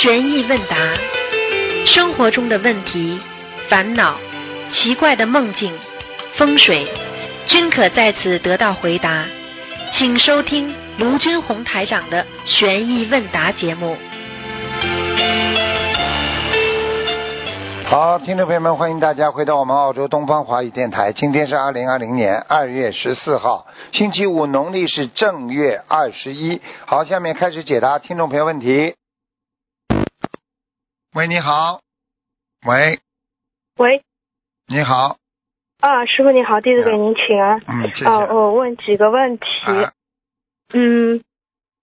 悬疑问答，生活中的问题、烦恼、奇怪的梦境、风水，均可在此得到回答。请收听卢军红台长的悬疑问答节目。好，听众朋友们，欢迎大家回到我们澳洲东方华语电台。今天是二零二零年二月十四号，星期五，农历是正月二十一。好，下面开始解答听众朋友问题。喂，你好。喂，喂，你好。啊，师傅你好，弟子给您请安。嗯，谢谢。啊，我问几个问题。啊嗯，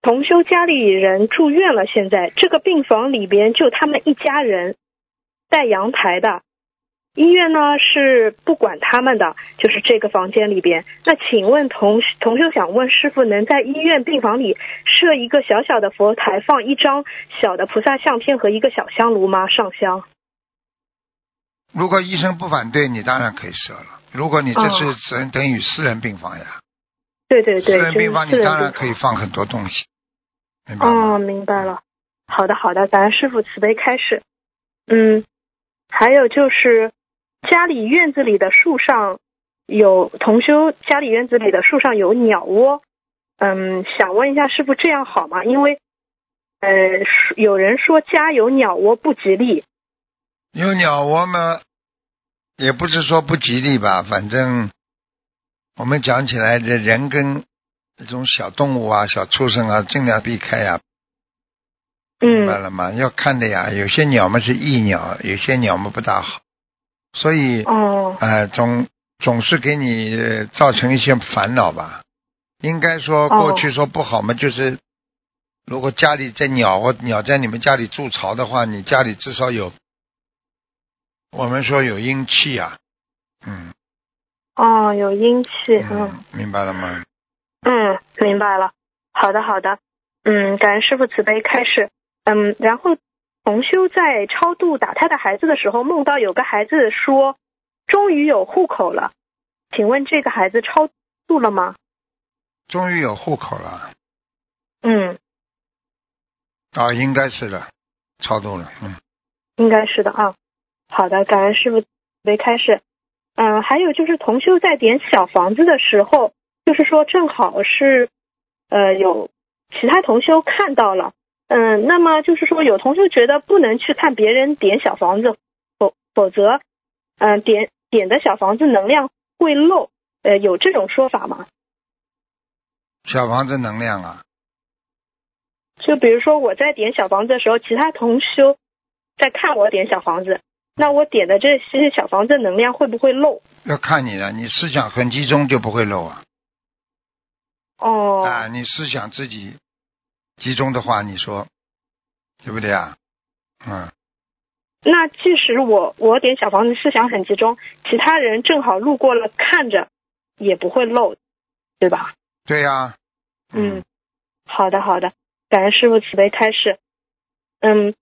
同修家里人住院了，现在这个病房里边就他们一家人，带阳台的。医院呢是不管他们的，就是这个房间里边。那请问同同修想问师傅，能在医院病房里设一个小小的佛台，放一张小的菩萨相片和一个小香炉吗？上香。如果医生不反对，你当然可以设了。如果你这是哦等等于私人病房呀，对对对，私人病房你当然可以放很多东西，明白哦，明白了。好的，好的，咱师傅慈悲开示。嗯，还有就是家里院子里的树上有同修家里院子里的树上有鸟窝，嗯，想问一下师傅这样好吗？因为呃，有人说家有鸟窝不吉利。有鸟窝嘛，也不是说不吉利吧，反正我们讲起来，这人跟这种小动物啊、小畜生啊，尽量避开呀、明白嗯了吗？要看的呀，有些鸟嘛是益鸟，有些鸟嘛不大好，所以哦呃，总总是给你呃造成一些烦恼吧。应该说哦过去说不好嘛，就是如果家里在鸟或鸟在你们家里筑巢的话，你家里至少有我们说有阴气啊，嗯哦，有阴气，嗯嗯，明白了吗？嗯，明白了。好的，好的。嗯，感恩师傅慈悲开始。嗯，然后同修在超度打胎的孩子的时候，梦到有个孩子说，终于有户口了。请问这个孩子超度了吗？终于有户口了嗯，啊，应该是的，超度了，嗯，应该是的啊。好的，感恩师傅慈悲开始。嗯，还有就是同修在点小房子的时候，就是说正好是，呃，有其他同修看到了。嗯，那么就是说有同学觉得不能去看别人点小房子，否否则，嗯、点点的小房子能量会漏。呃，有这种说法吗？小房子能量啊，就比如说我在点小房子的时候，其他同修在看我点小房子，那我点的这些小房子能量会不会漏？要看你的，你思想很集中就不会漏啊。哦，啊，你思想自己集中的话，你说对不对啊？嗯，那即使我我点小房子思想很集中，其他人正好路过了看着，也不会漏，对吧？对呀、嗯，好的好的，感恩师傅慈悲开示。嗯，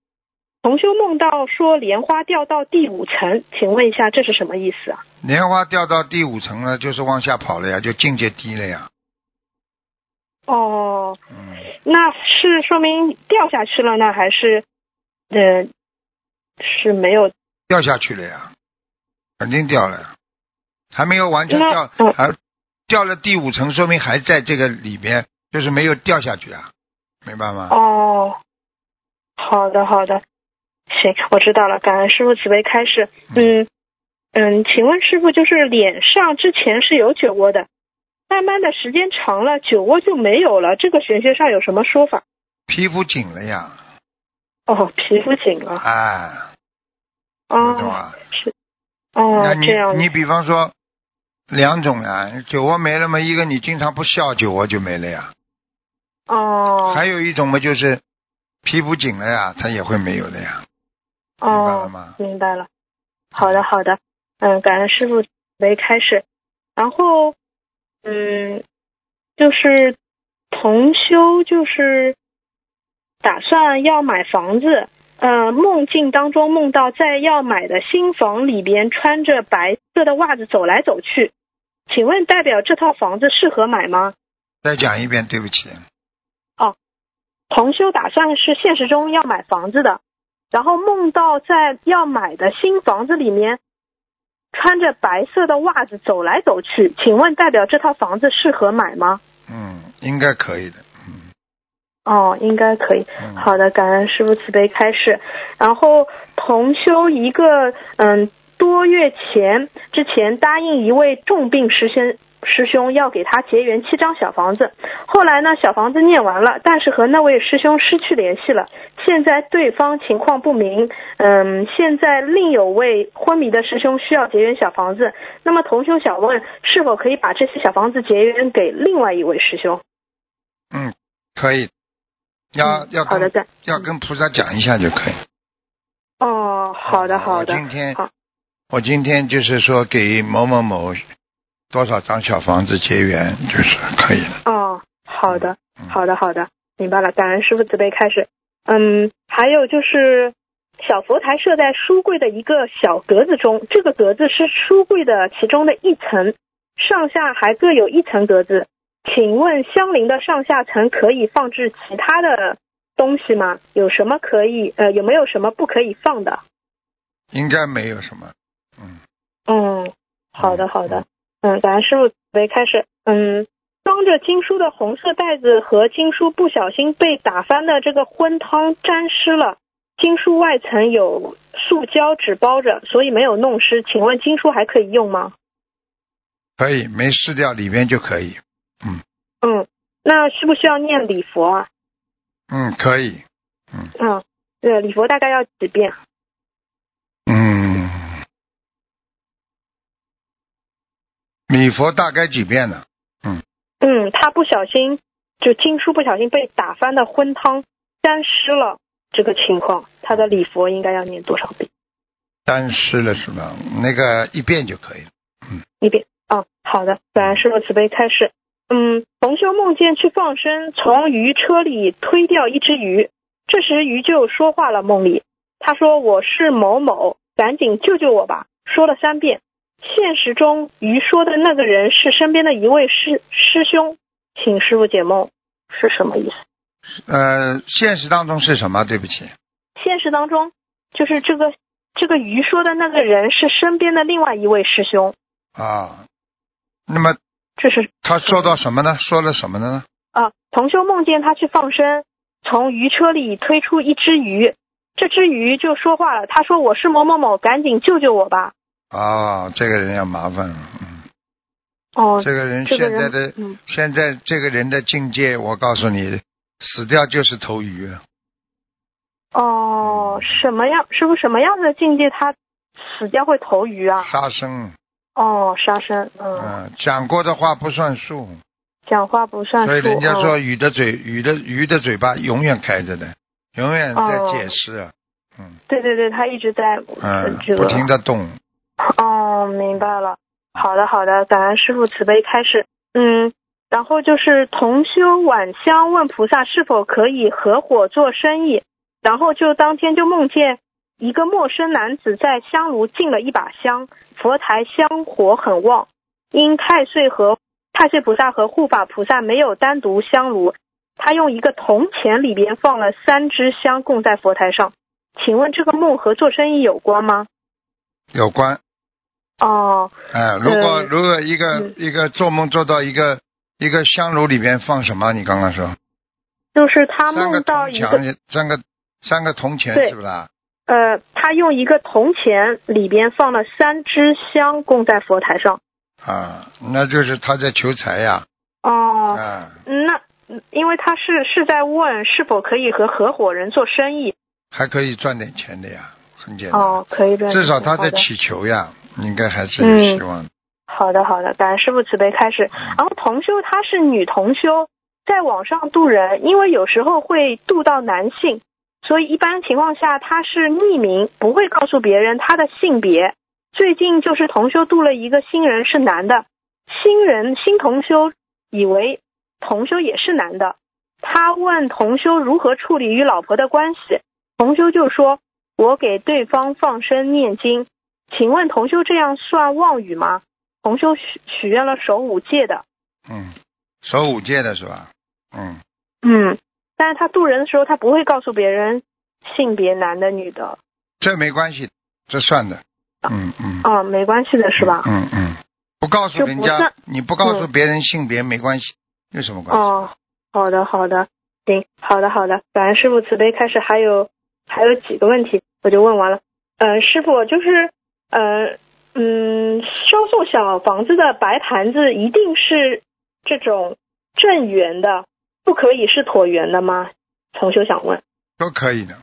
同修梦到说莲花掉到第五层，请问一下这是什么意思啊？莲花掉到第五层了，就是往下跑了呀，就境界低了呀。哦，嗯，那是说明掉下去了呢，还是呃是没有？掉下去了呀，肯定掉了呀，还没有完全那掉，嗯还掉了第五层，说明还在这个里边，就是没有掉下去啊，明白吗？哦，好的好的，行，我知道了，感恩师傅慈悲开示。嗯嗯，请问师傅，就是脸上之前是有酒窝的，慢慢的时间长了，酒窝就没有了，这个玄学上有什么说法？皮肤紧了呀，哦，皮肤紧了。哎，听得懂哦，啊？是。哦那，你这样你比方说两种呀，酒窝没了嘛，一个你经常不笑，酒窝就没了呀。哦还有一种嘛，就是皮肤紧了呀，它也会没有的呀。明白了哦，吗？明白了。好的，好的。嗯，感恩师傅慈悲开示。然后，嗯，就是同修，就是打算要买房子。呃，梦境当中梦到在要买的新房里边穿着白色的袜子走来走去，请问代表这套房子适合买吗？再讲一遍，对不起。哦同修打算是现实中要买房子的，然后梦到在要买的新房子里面穿着白色的袜子走来走去，请问代表这套房子适合买吗？嗯，应该可以的。嗯哦，应该可以。嗯，好的，感恩师傅慈悲开示。然后同修一个嗯多月前之前答应一位重病师兄师兄要给他结缘七张小房子，后来呢小房子念完了，但是和那位师兄失去联系了。现在对方情况不明，嗯，现在另有位昏迷的师兄需要结缘小房子，那么同修想问，是否可以把这些小房子结缘给另外一位师兄？嗯，可以。要嗯要跟好的的，要跟菩萨讲一下就可以。哦，好的好的我，今天我今天就是说给某某某多少张小房子结缘，就是可以了。哦，好的，嗯好的，好的，明白了。感恩师傅慈悲开始。嗯，还有就是小佛台设在书柜的一个小格子中，这个格子是书柜的其中的一层，上下还各有一层格子。请问相邻的上下层可以放置其他的东西吗？有什么可以呃有没有什么不可以放的？应该没有什么。嗯，嗯，好的，好的。嗯，感恩师傅准备开始。嗯，装着经书的红色袋子和经书不小心被打翻的这个荤汤沾湿了，经书外层有塑胶纸包着，所以没有弄湿。请问经书还可以用吗？可以，没湿掉里边就可以。嗯，嗯那需不需要念礼佛啊？嗯，可以。嗯，对，礼佛大概要几遍？嗯，礼佛大概几遍呢？嗯嗯，他不小心就经书不小心被打翻的荤汤沾湿了，这个情况，他的礼佛应该要念多少遍？沾湿了是吧？那个一遍就可以了。嗯一遍。哦，好的，感恩师傅慈悲开示。嗯，同修梦见去放生，从鱼车里推掉一只鱼，这时鱼就说话了。梦里他说：“我是某某，赶紧救救我吧！”说了三遍。现实中鱼说的那个人是身边的一位师师兄，请师傅解梦是什么意思？呃，现实当中是什么？对不起。现实当中就是这个这个鱼说的那个人是身边的另外一位师兄，啊，那么这是他说到什么呢？说了什么呢？啊，同修梦见他去放生，从鱼车里推出一只鱼，这只鱼就说话了，他说：“我是某某某，赶紧救救我吧。啊，这个人要麻烦了。嗯，”哦，这个人现在的嗯，现在这个人的境界，我告诉你，死掉就是头鱼。哦，什么样？师傅什么样的境界他死掉会投鱼啊？杀生，哦，杀生，嗯，嗯，讲过的话不算数，讲话不算数。所以人家说哦鱼的嘴，鱼的鱼的嘴巴永远开着的，永远在哦解释，嗯对对对，他一直在嗯，不停的动，哦，明白了。好的，好的，感恩师傅慈悲开示。嗯，然后就是同修晚香问菩萨是否可以合伙做生意，然后就当天就梦见一个陌生男子在香炉进了一把香，佛台香火很旺，因太岁和太岁菩萨和护法菩萨没有单独香炉，他用一个铜钱里边放了三支香供在佛台上。请问这个梦和做生意有关吗？有关。哦，哎，如果呃如果一个嗯一个做梦做到一个一个香炉里边放什么？你刚刚说就是他梦到一个，三个三个铜钱是不是啊？呃，他用一个铜钱里边放了三支香供在佛台上。啊，那就是他在求财呀，哦，啊，那因为他是是在问是否可以和合伙人做生意。还可以赚点钱的呀，很简单。哦，可以赚。至少他在祈求呀，应该还是有嗯希望的。好的，好的，感恩师傅慈悲开始。然后同修她是女同修，在网上渡人，因为有时候会渡到男性，所以一般情况下她是匿名，不会告诉别人她的性别。最近就是同修渡了一个新人是男的，新人新同修以为同修也是男的，他问同修如何处理与老婆的关系，同修就说：“我给对方放生念经。”请问同修这样算妄语吗？同修许许愿了守五戒的，嗯，守五戒的是吧？嗯，嗯，但是他渡人的时候，他不会告诉别人性别男的女的？这没关系，这算的。嗯嗯。哦，没关系的是吧？嗯嗯，不告诉人家你不告诉嗯别人性别没关系，有什么关系？哦，好的好的，行，好的好的，感恩师傅慈悲。开始还有还有几个问题，我就问完了。嗯、师傅就是呃嗯，烧送小房子的白盘子一定是这种正圆的，不可以是椭圆的吗？重修想问。都可以的。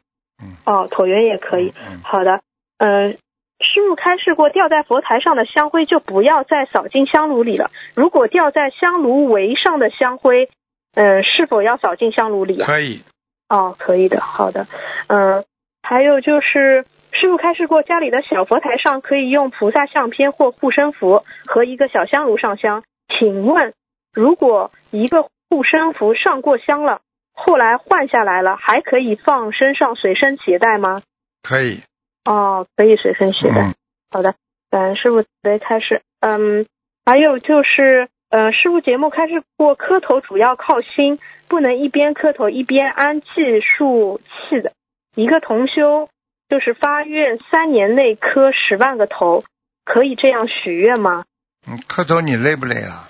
嗯。哦，椭圆也可以。嗯。好的，嗯、师傅开示过，吊在佛台上的香灰就不要再扫进香炉里了。如果吊在香炉围上的香灰，嗯、是否要扫进香炉里啊？可以。哦，可以的，好的。嗯、还有就是，师傅开示过，家里的小佛台上可以用菩萨相片或护身符和一个小香炉上香。请问，如果一个护身符上过香了，后来换下来了，还可以放身上随身携带吗？可以。哦，可以随身携带。嗯。好的，感恩师傅慈悲开示。嗯，还有就是，呃，师傅节目开示过，磕头主要靠心，不能一边磕头一边安计数气的。一个同修就是发愿三年内磕十万个头，可以这样许愿吗？嗯，磕头你累不累啊？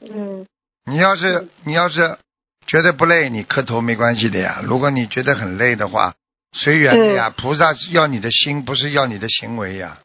嗯你要是你要是觉得不累，你磕头没关系的呀。如果你觉得很累的话，随缘的呀。菩萨是要你的心，不是要你的行为呀。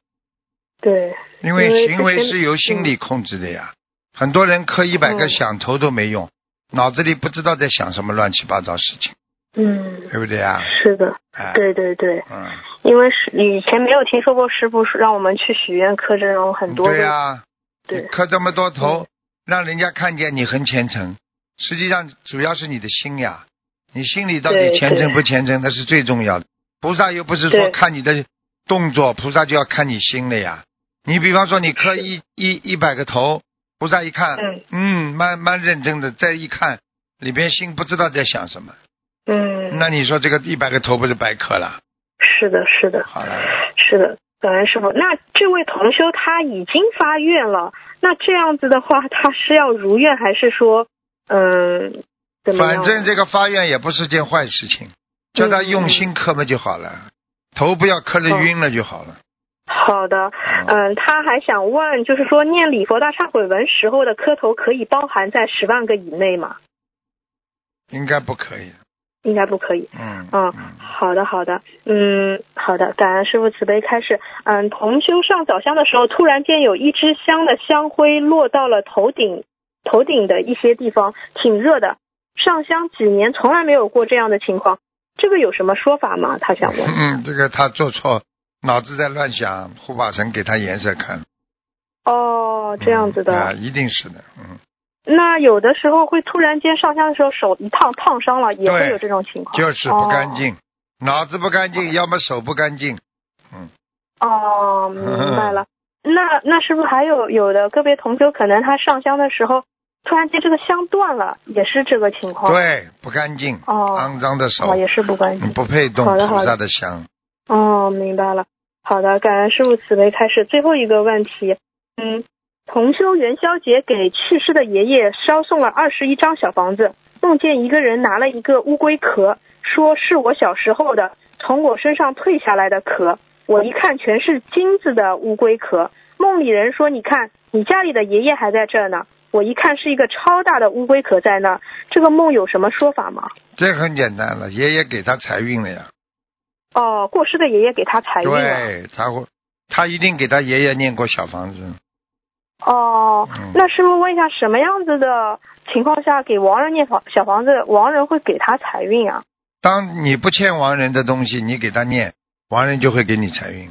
对，因为行为是由心理控制的呀。很多人磕一百个嗯响头都没用，脑子里不知道在想什么乱七八糟事情，嗯，对不对呀？是的，哎，对对对，嗯，因为是以前没有听说过师傅是让我们去许愿磕这种很多的，对呀，对。你磕这么多头嗯，让人家看见你很虔诚，实际上主要是你的心呀，你心里到底虔诚不虔诚，那是最重要的。菩萨又不是说看你的动作，菩萨就要看你心的呀。你比方说你磕一一一百个头，菩萨一看，嗯。嗯，蛮蛮认真的，再一看里边心不知道在想什么，嗯，那你说这个一百个头不是白磕了？是的，是的，好了，是的，感恩师傅。那这位同修他已经发愿了，那这样子的话，他是要如愿还是说，嗯，怎么样？反正这个发愿也不是件坏事情，叫他用心磕嘛就好了，头不要磕了哦晕了就好了。好的，嗯，他还想问，就是说念礼佛大忏悔文时候的磕头可以包含在十万个以内吗？应该不可以。应该不可以。嗯嗯，好的，好的，嗯，好的，感恩师傅慈悲开示。嗯，同修上早香的时候，突然间有一支香的香灰落到了头顶，头顶的一些地方，挺热的。上香几年从来没有过这样的情况，这个有什么说法吗？他想问。嗯，这个他做错，脑子在乱想，护法神给他颜色看。哦，这样子的。啊，一定是的，嗯。那有的时候会突然间上香的时候手一烫烫伤了，也会有这种情况。就是不干哦净，脑子不干净，要么手不干净。嗯。哦，明白了。那 那是不是还有有的个别同修可能他上香的时候，突然间这个香断了，也是这个情况？对，不干净，哦，肮脏的手，哦，也是不干净。不配动菩萨的香。哦，明白了。好的，感恩师傅慈悲开示。最后一个问题，嗯，同修元宵节给去世的爷爷烧送了二十一张小房子，梦见一个人拿了一个乌龟壳，说是我小时候的，从我身上退下来的壳。我一看全是金子的乌龟壳。梦里人说：“你看，你家里的爷爷还在这儿呢。”我一看是一个超大的乌龟壳在那儿。这个梦有什么说法吗？这很简单了，爷爷给他财运了呀。哦，过世的爷爷给他财运了。对，他会，他一定给他爷爷念过小房子。哦，嗯那师傅问一下，什么样子的情况下给亡人念房小房子，亡人会给他财运啊？当你不欠亡人的东西，你给他念，亡人就会给你财运。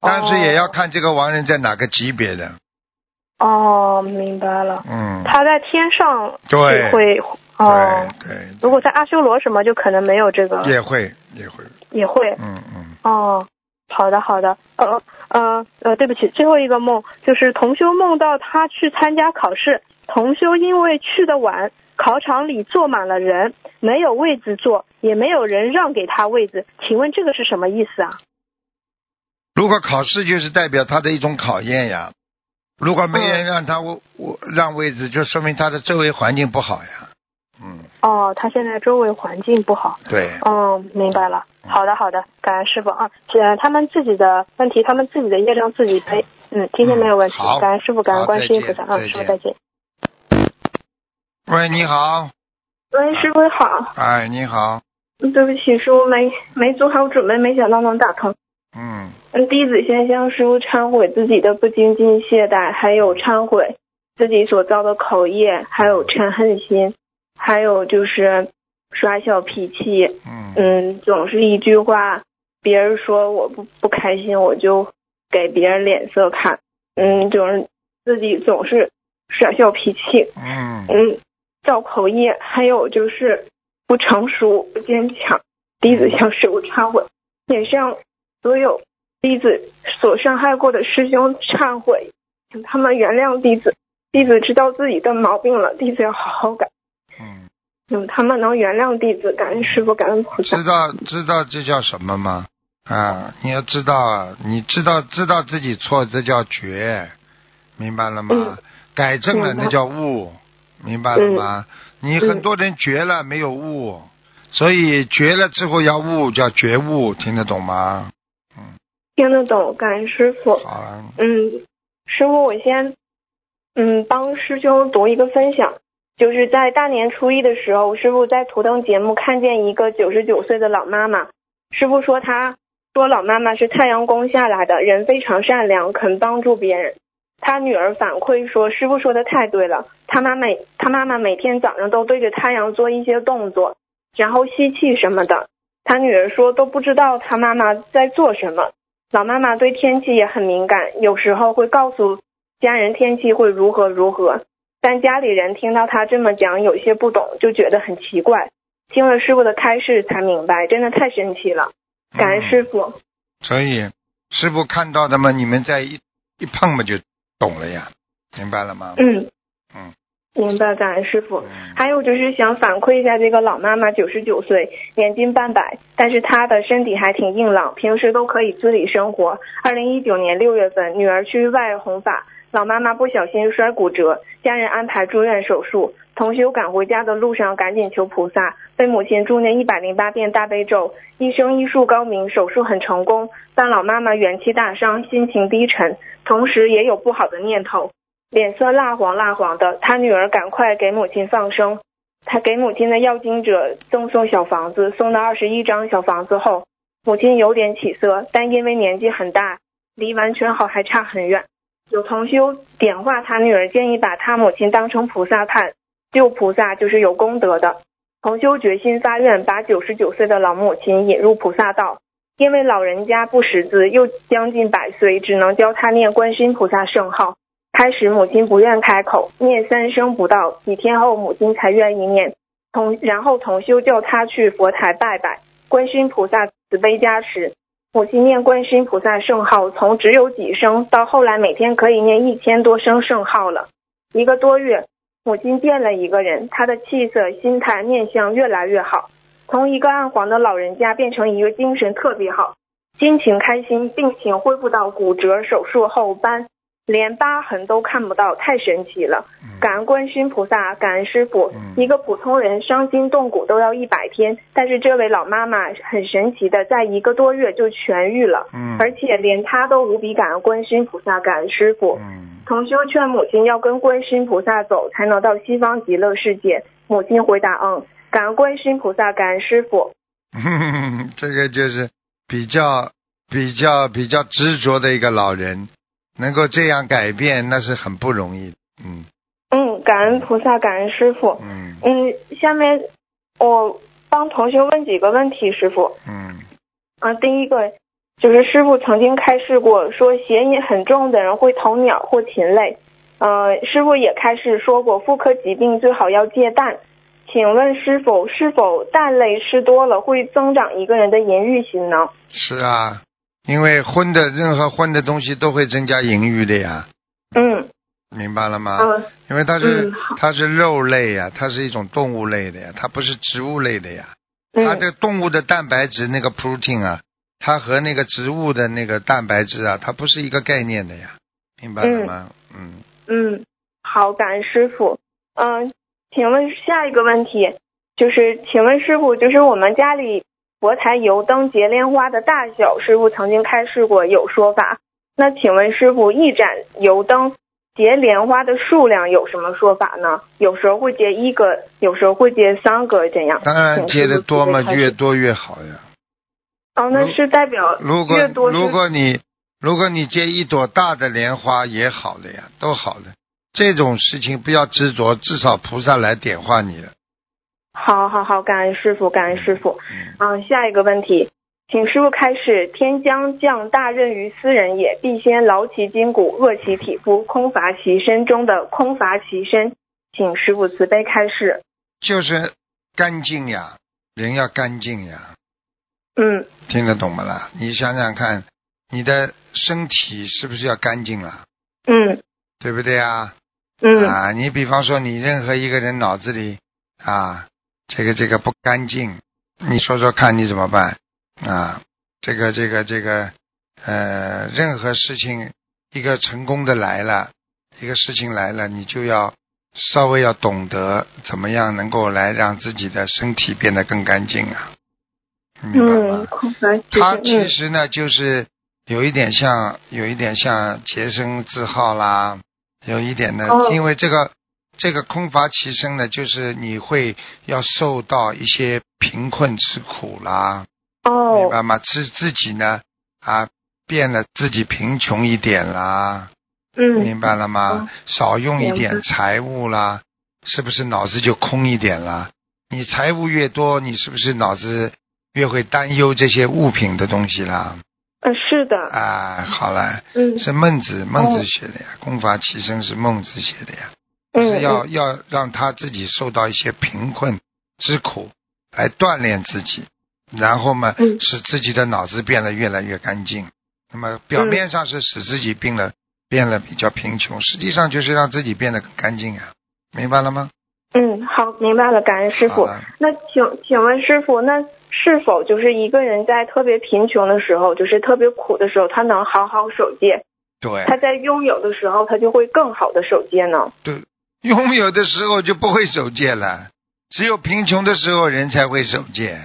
但是也要看这个亡人在哪个级别的。哦，明白了。嗯，他在天上对会哦。对对，如果在阿修罗什么，就可能没有这个。也会也会，也会。嗯嗯。哦，好的好的。呃呃呃，对不起，最后一个梦就是同修梦到他去参加考试，同修因为去的晚，考场里坐满了人，没有位置坐，也没有人让给他位置，请问这个是什么意思啊？如果考试就是代表他的一种考验呀，如果没人让他我我让位置，就说明他的周围环境不好呀。嗯，哦，他现在周围环境不好。对，哦，明白了。好的，好的，感恩师傅啊。呃，他们自己的问题，他们自己的业障自己背。嗯，今天没有问题。好感恩师傅，感恩好观世音菩萨啊，师傅再见。喂，你好，喂，师傅好。哎，你好，对不起，师傅没没做好准备，没想到能打通。嗯，嗯，弟子先向师傅忏悔自己的不精进懈怠，还有忏悔自己所造的口业，还有嗔恨心，还有就是耍小脾气。嗯，嗯，总是一句话，别人说我不不开心，我就给别人脸色看。嗯，总是自己总是耍小脾气。嗯，嗯，造口业，还有就是不成熟、不坚强。弟子向师傅忏悔，也向所有弟子所伤害过的师兄忏悔，请他们原谅弟子。弟子知道自己的毛病了，弟子要好好改。他们能原谅弟子，感恩师傅，感恩菩萨知。道知道这叫什么吗？啊，你要知道啊，你知道知道自己错，这叫觉，明白了吗？嗯改正了那叫悟，明白了吗？你很多人觉了没有悟，所以觉了之后要悟，叫觉悟，听得懂吗？嗯听得懂，感恩师傅。好了，嗯，师傅，我先嗯帮师兄读一个分享，就是在大年初一的时候，师傅在图腾节目看见一个九十九岁的老妈妈，师傅说她说老妈妈是太阳宫下来的，人非常善良，肯帮助别人。他女儿反馈说，师傅说的太对了，他妈每他妈妈每天早上都对着太阳做一些动作，然后吸气什么的。他女儿说都不知道他妈妈在做什么。老妈妈对天气也很敏感，有时候会告诉家人天气会如何如何，但家里人听到他这么讲，有些不懂，就觉得很奇怪。听了师傅的开示才明白，真的太神奇了，感恩师傅。所以师傅看到的嘛，你们在一一碰嘛就懂了呀，明白了吗？嗯嗯明白，感恩师傅。嗯还有就是想反馈一下这个老妈妈，九十九岁，年近半百，但是她的身体还挺硬朗，平时都可以自理生活。二零一九年六月份，女儿去外弘法，老妈妈不小心摔骨折，家人安排住院手术。同修赶回家的路上，赶紧求菩萨，为母亲助念一百零八遍大悲咒。医生医术高明，手术很成功，但老妈妈元气大伤，心情低沉，同时也有不好的念头。脸色蜡黄蜡黄的，他女儿赶快给母亲放生。他给母亲的要经者赠送小房子，送了二十一张小房子后，母亲有点起色，但因为年纪很大，离完全好还差很远。有同修点化他女儿，建议把他母亲当成菩萨看，救菩萨就是有功德的。同修决心发愿，把九十九岁的老母亲引入菩萨道。因为老人家不识字，又将近百岁，只能教他念观世音菩萨圣号。开始母亲不愿开口，念三声不到，几天后母亲才愿意念。同然后同修叫他去佛台拜拜，观世音菩萨慈悲加持。母亲念观世音菩萨圣号，从只有几声到后来每天可以念一千多声圣号了。一个多月，母亲变了一个人，她的气色、心态、面相越来越好，从一个暗黄的老人家变成一个精神特别好、心情开心、病情恢复到骨折手术后斑。连疤痕都看不到，太神奇了！感恩观世音菩萨，感恩师傅。嗯一个普通人伤筋动骨都要一百天，但是这位老妈妈很神奇的，在一个多月就痊愈了，嗯而且连她都无比感恩观世音菩萨，感恩师傅。嗯同修劝母亲要跟观世音菩萨走，才能到西方极乐世界。母亲回答：“嗯，感恩观世音菩萨，感恩师傅。嗯，这个就是比较比较比较执着的一个老人，能够这样改变，那是很不容易的。嗯”嗯，感恩菩萨，感恩师傅。嗯嗯，下面我帮同学问几个问题，师傅。嗯啊，第一个就是师傅曾经开示过，说邪念很重的人会投鸟或禽类。呃，师傅也开示说过，妇科疾病最好要戒蛋。请问师傅，是否蛋类吃多了会增长一个人的淫欲心呢？是啊，因为荤的任何荤的东西都会增加淫欲的呀，嗯明白了吗？嗯因为它是、嗯它是肉类呀，它是一种动物类的呀，它不是植物类的呀。它嗯这个动物的蛋白质那个 protein 啊，它和那个植物的那个蛋白质啊，它不是一个概念的呀，明白了吗？嗯嗯，好，感恩师傅。嗯，请问下一个问题，就是请问师傅，就是我们家里佛台油灯结莲花的大小，师傅曾经开示过有说法。那请问师傅，一盏油灯结莲花的数量有什么说法呢？有时候会结一个，有时候会结三个，这样。当然结的多嘛，越多越好呀。哦，那是代表如果越多是如果你如果你结一朵大的莲花也好的呀，都好的。这种事情不要执着，至少菩萨来点化你了。好好好，感恩师傅，感恩师傅。嗯，嗯，下一个问题，请师傅开始。天将降大任于斯人也，必先劳其筋骨，饿其体肤，空乏其身中的空乏其身，请师傅慈悲开示。就是干净呀，人要干净呀，嗯听得懂吗啦？你想想看，你的身体是不是要干净了？嗯对不对啊？嗯啊，你比方说你任何一个人脑子里啊，这个这个不干净，你说说看你怎么办啊？这个这个这个呃，任何事情一个成功的来了，一个事情来了，你就要稍微要懂得怎么样能够来让自己的身体变得更干净啊，明白吗嗯，？空乏其实呢，就是有一点像，有一点像洁身自好啦，有一点呢，哦因为这个这个空乏其身呢，就是你会要受到一些贫困吃苦啦，嗯、哦明白吗？自自己呢啊变得自己贫穷一点啦，嗯明白了吗哦？少用一点财物啦，是不是脑子就空一点啦？你财物越多，你是不是脑子越会担忧这些物品的东西啦？嗯是的啊，好了，嗯是孟子孟子写的呀，空乏其身是孟子写的呀，是要嗯要让他自己受到一些贫困之苦，来锻炼自己，然后嘛，嗯使自己的脑子变得越来越干净。那么表面上是使自己变了变了比较贫穷，实际上就是让自己变得更干净啊，明白了吗？嗯好明白了，感恩师傅那请请问师傅，那是否就是一个人在特别贫穷的时候，就是特别苦的时候，他能好好守戒？对他在拥有的时候，他就会更好的守戒呢？对，拥有的时候就不会守戒了，只有贫穷的时候人才会守戒。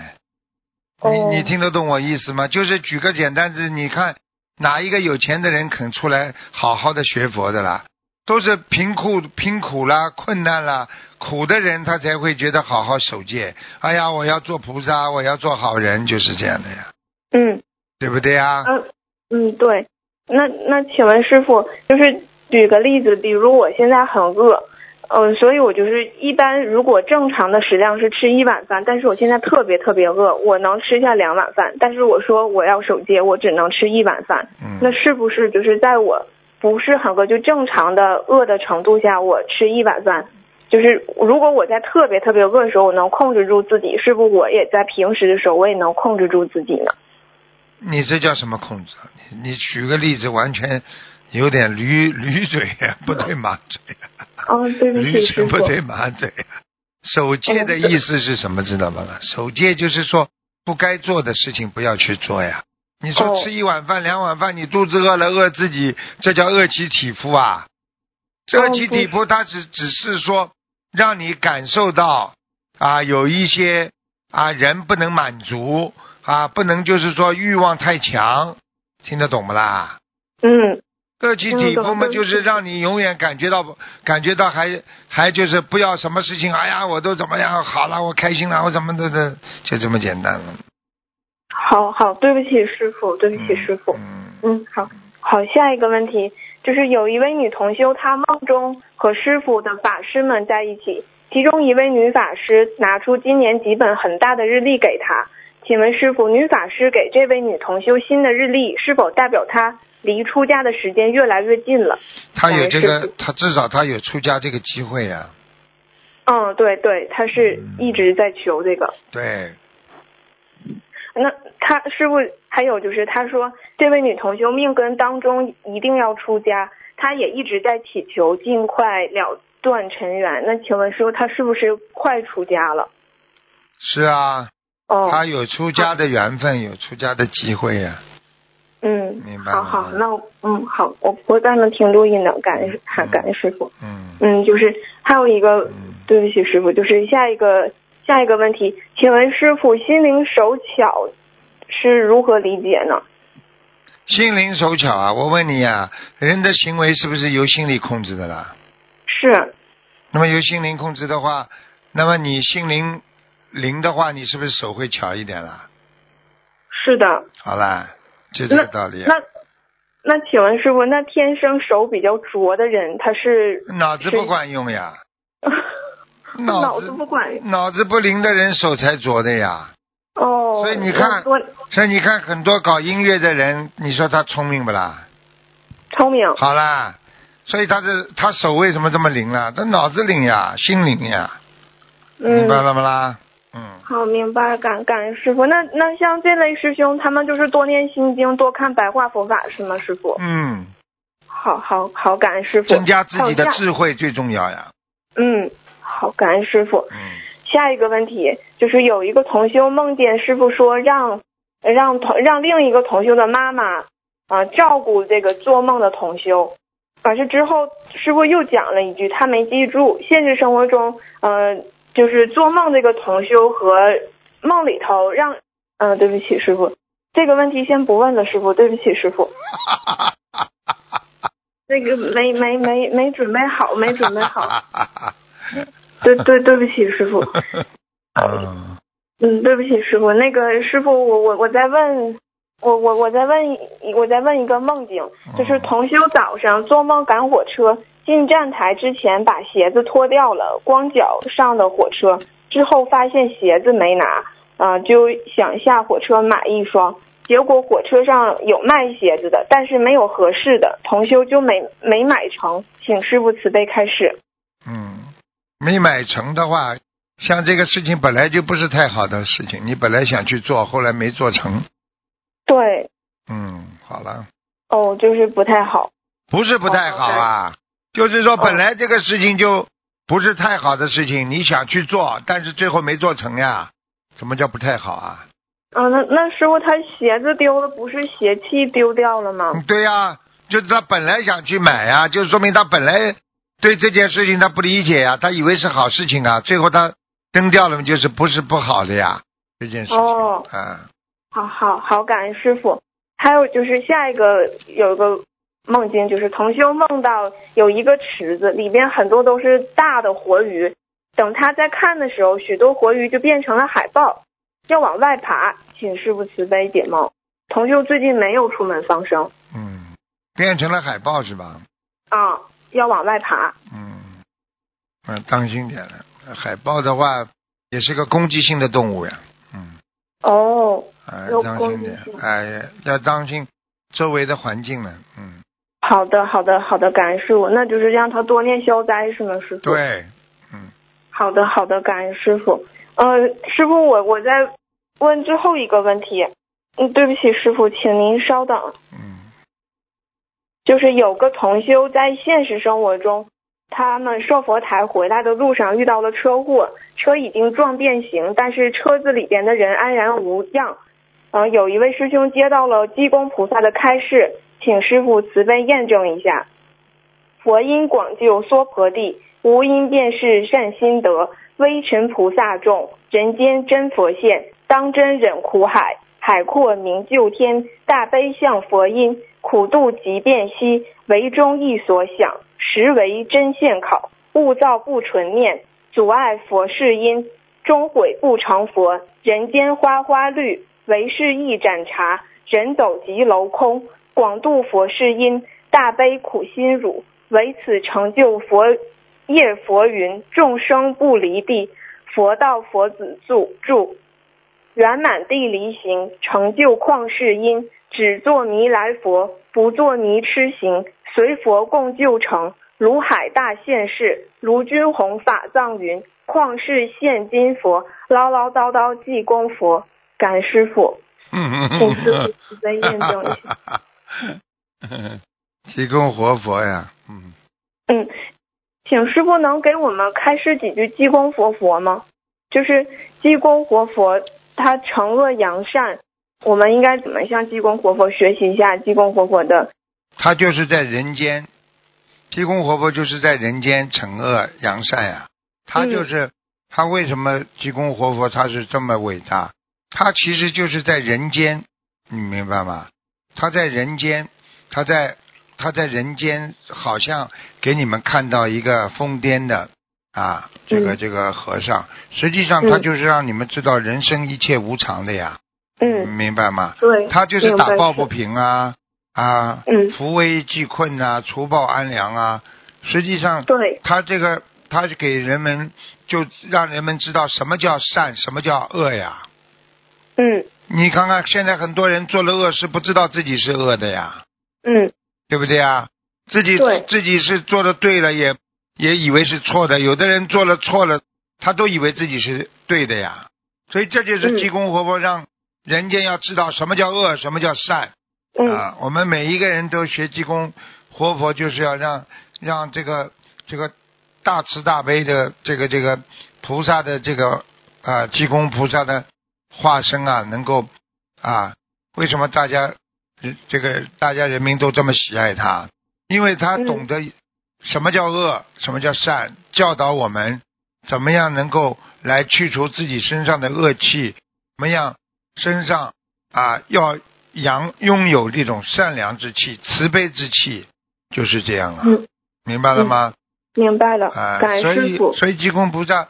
哦你你听得懂我意思吗？就是举个简单的，你看哪一个有钱的人肯出来好好的学佛的啦？都是贫苦贫苦啦、困难啦、苦的人，他才会觉得好好守戒。哎呀，我要做菩萨，我要做好人，就是这样的呀，嗯对不对呀？嗯嗯，对。那那请问师傅，就是举个例子，比如我现在很饿，呃，所以我就是一般如果正常的食量是吃一碗饭，但是我现在特别特别饿，我能吃下两碗饭，但是我说我要手戒，我只能吃一碗饭，嗯，那是不是就是在我不是很饿就正常的饿的程度下，我吃一碗饭？就是如果我在特别特别饿的时候，我能控制住自己，是不是我也在平时的时候我也能控制住自己呢？你这叫什么控制？你你举个例子，完全有点驴驴嘴，不对马嘴呀。哦，对不驴起，师傅。嘴不对马嘴。守戒的意思是什么？知道吗？守戒就是说不该做的事情不要去做呀。你说哦吃一碗饭、两碗饭，你肚子饿了饿自己，这叫饿其体肤啊。这饿其体肤，它只只是说让你感受到啊，有一些啊人不能满足啊，不能就是说欲望太强，听得懂不啦？嗯饿其体肤嘛，就是让你永远感觉到，感觉到还还就是不要什么事情，哎呀，我都怎么样好了，我开心了，我怎么的的，就这么简单了。好好，对不起，师傅，对不起，师傅。嗯，嗯，好，好，下一个问题就是有一位女同修，她梦中和师傅的法师们在一起，其中一位女法师拿出今年几本很大的日历给她。请问师傅，女法师给这位女同修新的日历，是否代表她离出家的时间越来越近了？他有这个他至少他有出家这个机会呀、嗯，对对，他是一直在求这个。对，那他师傅还有就是，他说这位女同修命根当中一定要出家，她也一直在祈求尽快了断尘缘。那请问师傅，她是不是快出家了？是啊，哦，他有出家的缘分，有出家的机会呀、嗯，明白好好，那我嗯好，我不会帮他们听录音的，感恩感恩师傅。嗯嗯，就是还有一个，嗯对不起师傅，就是下一个下一个问题，请问师傅，心灵手巧是如何理解呢？心灵手巧啊！我问你呀、人的行为是不是由心理控制的啦？是，那么由心灵控制的话，那么你心灵灵的话，你是不是手会巧一点啦？是的。好啦，就这个道理、啊。那那请问师傅，那天生手比较拙的人，他是脑子不管用呀，脑脑子子不管用脑子不灵的人手才拙的呀。哦？所以你看所以你看很多搞音乐的人，你说他聪明不啦？聪明。好啦，所以他的他手为什么这么灵啦？他脑子灵呀，心灵呀，明白嗯，了吗啦？嗯，好，明白，感感恩师傅。那那像这类师兄，他们就是多念心经，多看白话佛法，是吗，师傅？嗯，好好好，感恩师傅。增加自己的智慧最重要呀。嗯，好，感恩师傅。嗯，下一个问题就是有一个同修梦见师傅说让让同让另一个同修的妈妈啊、照顾这个做梦的同修，可是之后师傅又讲了一句他没记住，现实生活中呃就是做梦这个同修和梦里头让嗯、呃对不起师傅，这个问题先不问了师傅，对不起师傅，那个没没没没准备好，没准备好，对对对不起师傅。嗯，嗯，对不起，师傅，那个师傅，我我我再问，我我我再问一，我再问一个梦境，就是同修早上做梦赶火车，进站台之前把鞋子脱掉了，光脚上的火车，之后发现鞋子没拿，啊、就想下火车买一双，结果火车上有卖鞋子的，但是没有合适的，同修就没没买成，请师傅慈悲开示。嗯，没买成的话，像这个事情本来就不是太好的事情，你本来想去做，后来没做成。对，嗯，好了，哦，就是不太好。不是不太好啊，就是说本来这个事情就不是太好的事情，你想去做，但是最后没做成呀，什么叫不太好啊？啊，那那师傅他鞋子丢了，不是邪气丢掉了吗？嗯对呀、就是他本来想去买呀，就说明他本来对这件事情他不理解呀，他以为是好事情啊，最后他扔掉了，就是不是不好的呀，这件事情。哦啊，好好好，感恩师傅。还有就是下一个有一个梦境，就是同修梦到有一个池子，里边很多都是大的活鱼。等他在看的时候，许多活鱼就变成了海豹，要往外爬，请师傅慈悲解梦。同修最近没有出门放生嗯，变成了海豹是吧？啊，要往外爬。嗯，嗯，当心点了。海豹的话也是个攻击性的动物呀。嗯，哦，哎，当心点哎，要当心周围的环境了。嗯，好的，好的，好的，感恩师傅。那就是让他多念消灾是吗，师傅？。对，嗯，好的，好的，感恩师傅。呃，师傅，我我再问最后一个问题。嗯，对不起，师傅，请您稍等。嗯，就是有个同修在现实生活中，他们设佛台回来的路上遇到了车祸，车已经撞变形，但是车子里边的人安然无恙。呃，有一位师兄接到了济公菩萨的开示，请师傅慈悲验证一下。佛音广救娑婆地，无因便是善心得。微尘菩萨众，人间真佛现，当真忍苦海。海阔明就天，大悲向佛音，苦度即便息，唯中意所想，实为真现考。勿造不纯念，阻碍佛事因，终悔不成佛。人间花花绿，唯是一盏茶。人走即楼空，广度佛事因，大悲苦心汝，唯此成就佛业佛云，众生不离地，佛道佛子住住。圆满地离行，成就旷世因。只作弥来佛，不作泥痴行。随佛共救成，如海大现世，卢君弘法藏云。旷世现金佛，唠唠叨叨济公佛。感师傅，请师傅慈悲验证一下。济公活佛呀，嗯，嗯，请师傅能给我们开示几句济公活佛吗？就是济公活佛，他惩恶扬善，我们应该怎么向济公活佛学习一下济公活佛的？他就是在人间，济公活佛就是在人间惩恶扬善呀，他就是他为什么济公活佛他是这么伟大？他其实就是在人间，你明白吗？他在人间，他在他在人间，好像给你们看到一个疯癫的啊，这个嗯。这个和尚，实际上他就是让你们知道人生一切无常的呀，嗯，明白吗？对，他就是打抱不平啊啊，嗯。扶危济困啊，除暴安良啊。实际上，对，他这个他是给人们就让人们知道什么叫善，什么叫恶呀。嗯你看看现在很多人做了恶事，不知道自己是恶的呀，嗯对不对呀？自己自己是做的对了，也也以为是错的。有的人做了错了，他都以为自己是对的呀。所以这就是嗯济公活佛让人间要知道什么叫恶，什么叫善。嗯啊，我们每一个人都学济公活佛，就是要让让这个这个大慈大悲的这个这个菩萨的这个啊济公菩萨的化身啊，能够啊，为什么大家这个大家人民都这么喜爱他？因为他嗯懂得什么叫恶，什么叫善，教导我们怎么样能够来去除自己身上的恶气，怎么样身上啊要养拥有这种善良之气、慈悲之气，就是这样啊，嗯，明白了吗？明白了，啊，感所以。所以济公菩萨，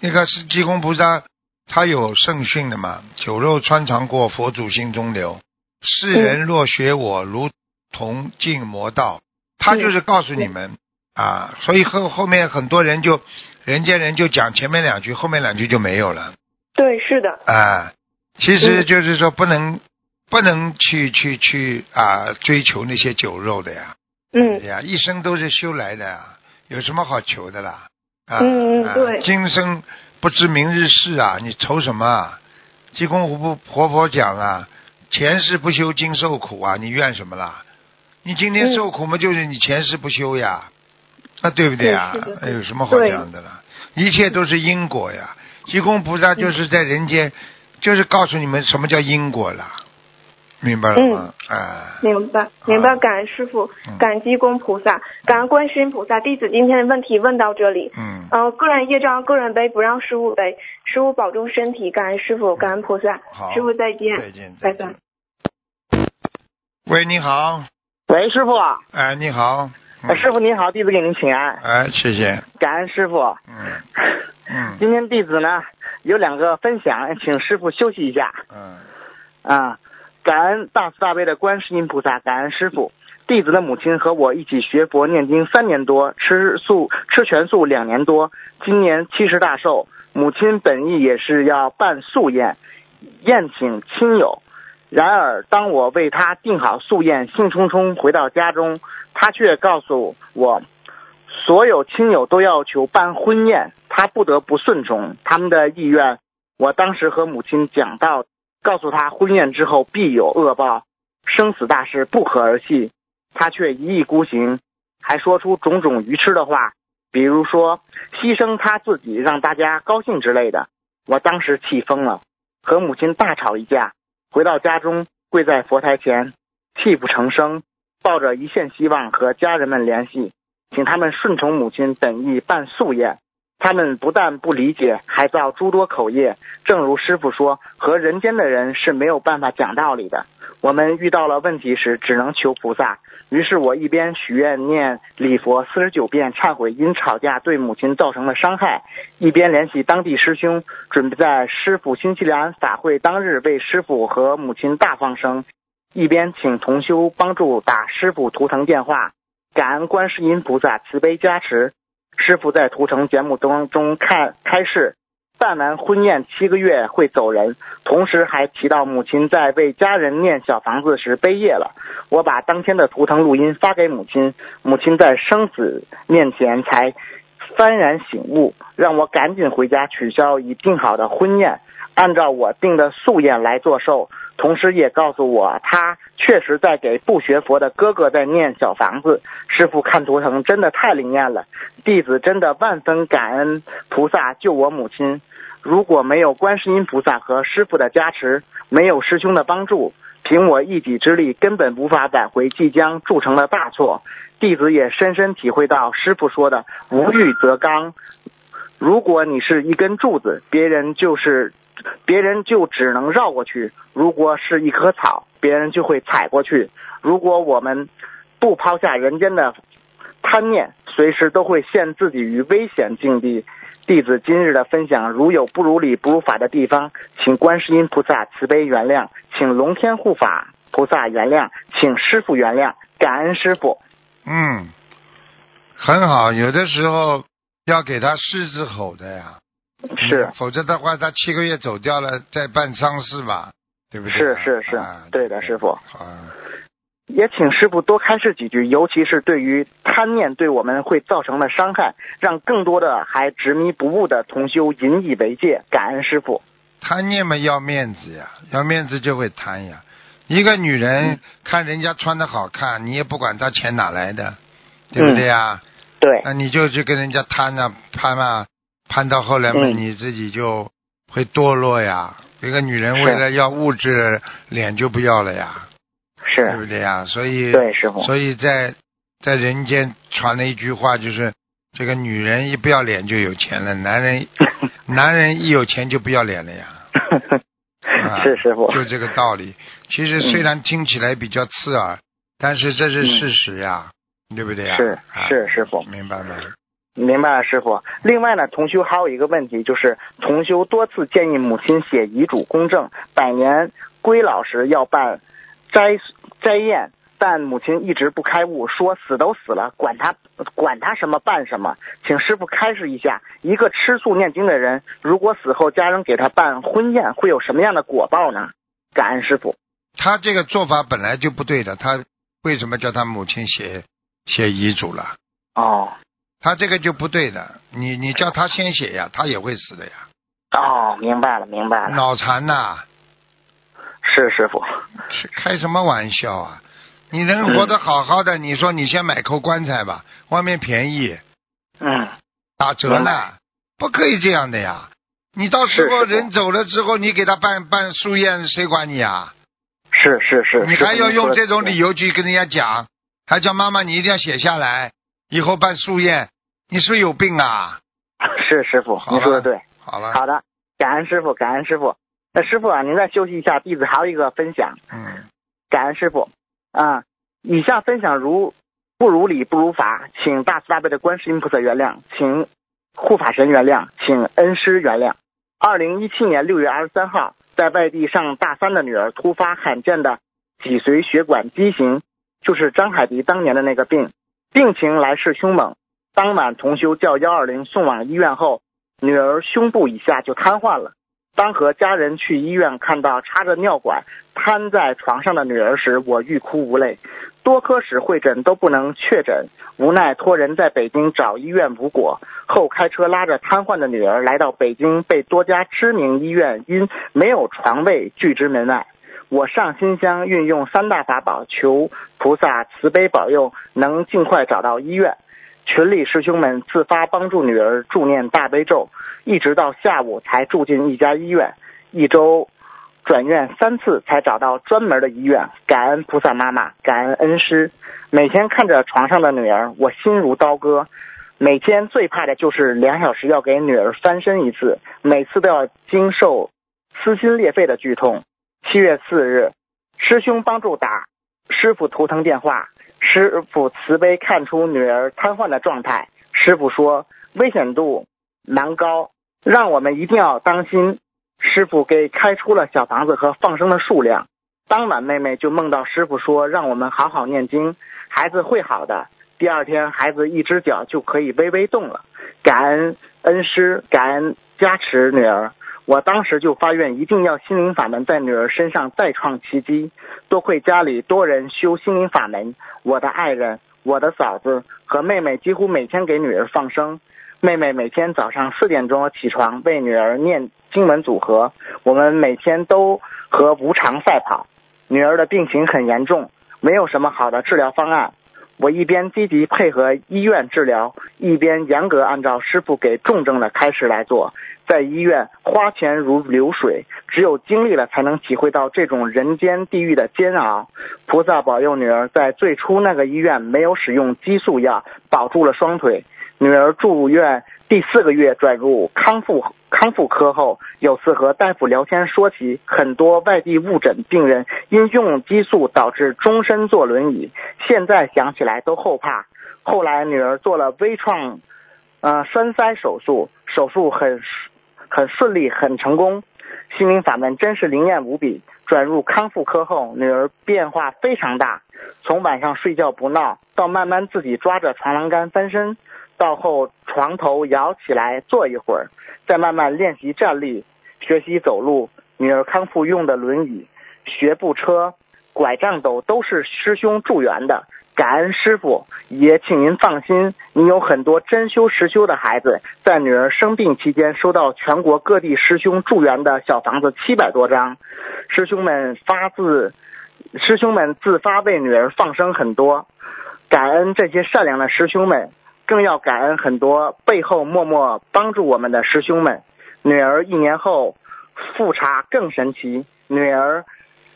那个是济公菩萨，他有圣训的嘛，酒肉穿肠过，佛祖心中留。世人若学我，如同进魔道。他就是告诉你们啊，所以后后面很多人就人间人就讲前面两句，后面两句就没有了。对，是的，啊，其实嗯就是说不能、不能去去去啊追求那些酒肉的呀，嗯对呀，一生都是修来的呀，有什么好求的啦？啊，嗯对今生不知明日事啊，你愁什么啊？济公活佛活佛讲啊，前世不修今受苦啊，你怨什么啦？你今天嗯受苦嘛，就是你前世不修呀，那对不对啊有什么好讲的啦？一切都是因果呀。济公菩萨就是在人间，就是告诉你们什么叫因果啦，明白了吗？啊，明白，明白，感恩师傅嗯，感恩济公菩萨，感恩观世音菩萨。弟子今天的问题问到这里。嗯，呃，个人业障个人背，不让师傅背。师傅保重身体，感恩师傅，感恩菩萨。好师傅再见，再见，拜拜再见。。喂，你好，喂，师傅，哎，你好，师傅您好，弟子给您请安，哎，谢谢，感恩师傅。嗯嗯今天弟子呢有两个分享，请师傅休息一下嗯啊。感恩大慈大悲的观世音菩萨，感恩师傅。弟子的母亲和我一起学佛念经三年多，吃素吃全素两年多，今年七十大寿。母亲本意也是要办素宴，宴请亲友。然而，当我为她订好素宴，兴冲冲回到家中，她却告诉我，所有亲友都要求办婚宴，她不得不顺从他们的意愿。我当时和母亲讲到，告诉她婚宴之后必有恶报，生死大事不可儿戏。她却一意孤行，还说出种种愚痴的话，比如说牺牲她自己让大家高兴之类的。我当时气疯了，和母亲大吵一架。回到家中，跪在佛台前，泣不成声，抱着一线希望和家人们联系，请他们顺从母亲本意办素宴。他们不但不理解，还造诸多口业。正如师傅说，和人间的人是没有办法讲道理的。我们遇到了问题时，只能求菩萨。于是我一边许愿念礼佛四十九遍，忏悔因吵架对母亲造成的伤害，一边联系当地师兄，准备在师傅新西兰法会当日为师傅和母亲大放生，一边请同修帮助打师傅图腾电话，感恩观世音菩萨慈悲加持。师傅在图腾节目当中看开示，办完婚宴七个月会走人，同时还提到母亲在为家人念小房子时悲业了。我把当天的图腾录音发给母亲，母亲在生死面前才幡然醒悟，让我赶紧回家取消已定好的婚宴，按照我定的素宴来做寿。同时也告诉我，他确实在给不学佛的哥哥在念小房子。师傅看图腾真的太灵验了，弟子真的万分感恩菩萨救我母亲。如果没有观世音菩萨和师傅的加持，没有师兄的帮助，凭我一己之力根本无法挽回即将铸成的大错。弟子也深深体会到师傅说的“无欲则刚”。如果你是一根柱子，别人就是别人就只能绕过去；如果是一棵草，别人就会踩过去。如果我们不抛下人间的贪念，随时都会陷自己于危险境地。弟子今日的分享，如有不如理、不如法的地方，请观世音菩萨慈悲原谅，请龙天护法菩萨原谅，请师傅原谅，感恩师傅。嗯，很好。有的时候要给他狮子吼的呀，是否则的话，他七个月走掉了，再办丧事吧，对不对？是是是啊对的师傅啊，也请师傅多开示几句，尤其是对于贪念对我们会造成的伤害，让更多的还执迷不悟的同修引以为戒。感恩师傅。贪念嘛要面子呀，要面子就会贪呀。一个女人看人家穿的好看，你也不管她钱哪来的，对不对呀？对，那你就去跟人家贪啊攀啊，攀到后来嘛，嗯你自己就会堕落呀。一个女人为了要物质，脸就不要了呀，是对不，对呀？所以，对师傅。所以在在人间传了一句话，就是这个女人一不要脸就有钱了，男人 男人一有钱就不要脸了呀。啊是师傅。就这个道理。其实虽然听起来比较刺耳，但是这是事实呀，对不对呀？是啊是师傅。明白吗？明白了，师傅。另外呢，同修还有一个问题，就是同修多次建议母亲写遗嘱公证，百年归老时要办斋斋宴，但母亲一直不开悟，说死都死了，管他管他什么办什么。请师傅开示一下，一个吃素念经的人，如果死后家人给他办婚宴，会有什么样的果报呢？感恩师傅。他这个做法本来就不对的，他为什么叫他母亲写写遗嘱了？哦他这个就不对的，你你叫他先写呀，他也会死的呀，哦，明白了，明白了。脑残呐、是师傅。是开什么玩笑啊？你人活得好好的，你说你先买口棺材吧，外面便宜，嗯，打折呢，不可以这样的呀！你到时候人走了之后，你给他办办寿宴，谁管你啊？是是是。你还要用这种理由？由去跟人家讲，还叫妈妈你一定要写下来，以后办寿宴，你是不是有病啊？是师傅，好了您说的对。好了，好的，感恩师傅，感恩师傅。那师傅啊，您再休息一下，弟子还有一个分享，嗯，感恩师傅啊。以下分享如不如理不如法，请大慈大悲的观世音菩萨原谅，请护法神原谅，请恩师原谅。二零一七年六月二十三号，在外地上大三的女儿突发罕见的脊髓血管畸形，就是张海迪当年的那个病，病情来势凶猛。当晚同修叫幺二零送往医院后，女儿胸部以下就瘫痪了。当和家人去医院看到插着尿管瘫在床上的女儿时，我欲哭无泪。多科室会诊都不能确诊，无奈托人在北京找医院无果，后开车拉着瘫痪的女儿来到北京，被多家知名医院因没有床位拒之门外。我上新乡运用三大法宝，求菩萨慈悲保佑，能尽快找到医院。群里师兄们自发帮助女儿助念大悲咒，一直到下午才住进一家医院，一周转院三次才找到专门的医院。感恩菩萨妈妈，感恩恩师。每天看着床上的女儿，我心如刀割。每天最怕的就是两小时要给女儿翻身一次，每次都要经受撕心裂肺的剧痛。七月四日，师兄帮助打师傅图腾电话，师傅慈悲看出女儿瘫痪的状态。师傅说危险度蛮高，让我们一定要当心。师傅给开出了小房子和放生的数量。当晚妹妹就梦到师傅说让我们好好念经，孩子会好的。第二天孩子一只脚就可以微微动了。感恩恩师，感恩加持女儿。我当时就发愿，一定要心灵法门在女儿身上再创奇迹。多亏家里多人修心灵法门，我的爱人、我的嫂子和妹妹几乎每天给女儿放生。妹妹每天早上四点钟起床为女儿念经文组合，我们每天都和无常赛跑。女儿的病情很严重，没有什么好的治疗方案。我一边积极配合医院治疗，一边严格按照师傅给重症的开始来做。在医院花钱如流水，只有经历了才能体会到这种人间地狱的煎熬。菩萨保佑女儿在最初那个医院没有使用激素药，保住了双腿。女儿住院第四个月转入康复康复科后，有次和大夫聊天说起很多外地误诊病人因用激素导致终身坐轮椅，现在想起来都后怕。后来女儿做了微创，呃栓塞手术，手术很很顺利，很成功。心灵法门真是灵验无比。转入康复科后，女儿变化非常大，从晚上睡觉不闹，到慢慢自己抓着床栏杆翻身，到后床头摇起来坐一会儿，再慢慢练习站立，学习走路。女儿康复用的轮椅、学步车、拐杖斗都是师兄助缘的。感恩师傅，也请您放心，你有很多真修实修的孩子，在女儿生病期间收到全国各地师兄助缘的小房子七百多张，师兄们发自，师兄们自发为女儿放生很多，感恩这些善良的师兄们，更要感恩很多背后默默帮助我们的师兄们。女儿一年后复查更神奇，女儿。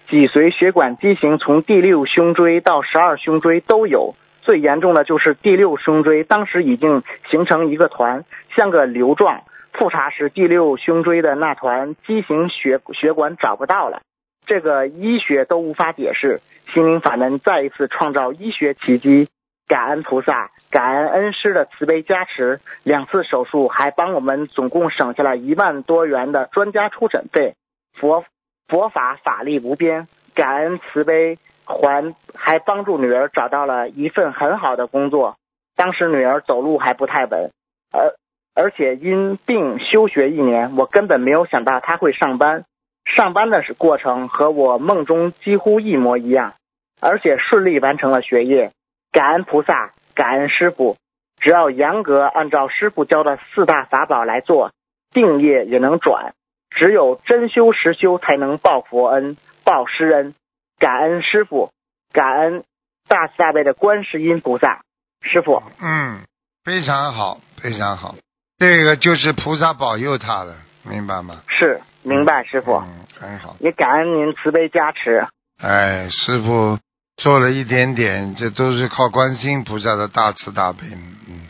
脊髓血管畸形，从第六胸椎到十二胸椎都有，最严重的就是第六胸椎，当时已经形成一个团，像个瘤状。复查时，第六胸椎的那团畸形血血管找不到了，这个医学都无法解释。心灵法门再一次创造医学奇迹，感恩菩萨，感恩恩师的慈悲加持。两次手术还帮我们总共省下了一万多元的专家出诊费。佛。佛法法力无边，感恩慈悲，还还帮助女儿找到了一份很好的工作。当时女儿走路还不太稳，而而且因病休学一年，我根本没有想到她会上班。上班的过程和我梦中几乎一模一样，而且顺利完成了学业。感恩菩萨，感恩师傅，只要严格按照师傅教的四大法宝来做，定业也能转。只有真修实修，才能报佛恩、报师恩。感恩师傅，感恩大慈大悲的观世音菩萨。师傅，嗯，非常好，非常好。这个就是菩萨保佑他了，明白吗？是，明白，师傅。嗯，很好。也感恩您慈悲加持。哎，师傅做了一点点，这都是靠观世音菩萨的大慈大悲。嗯。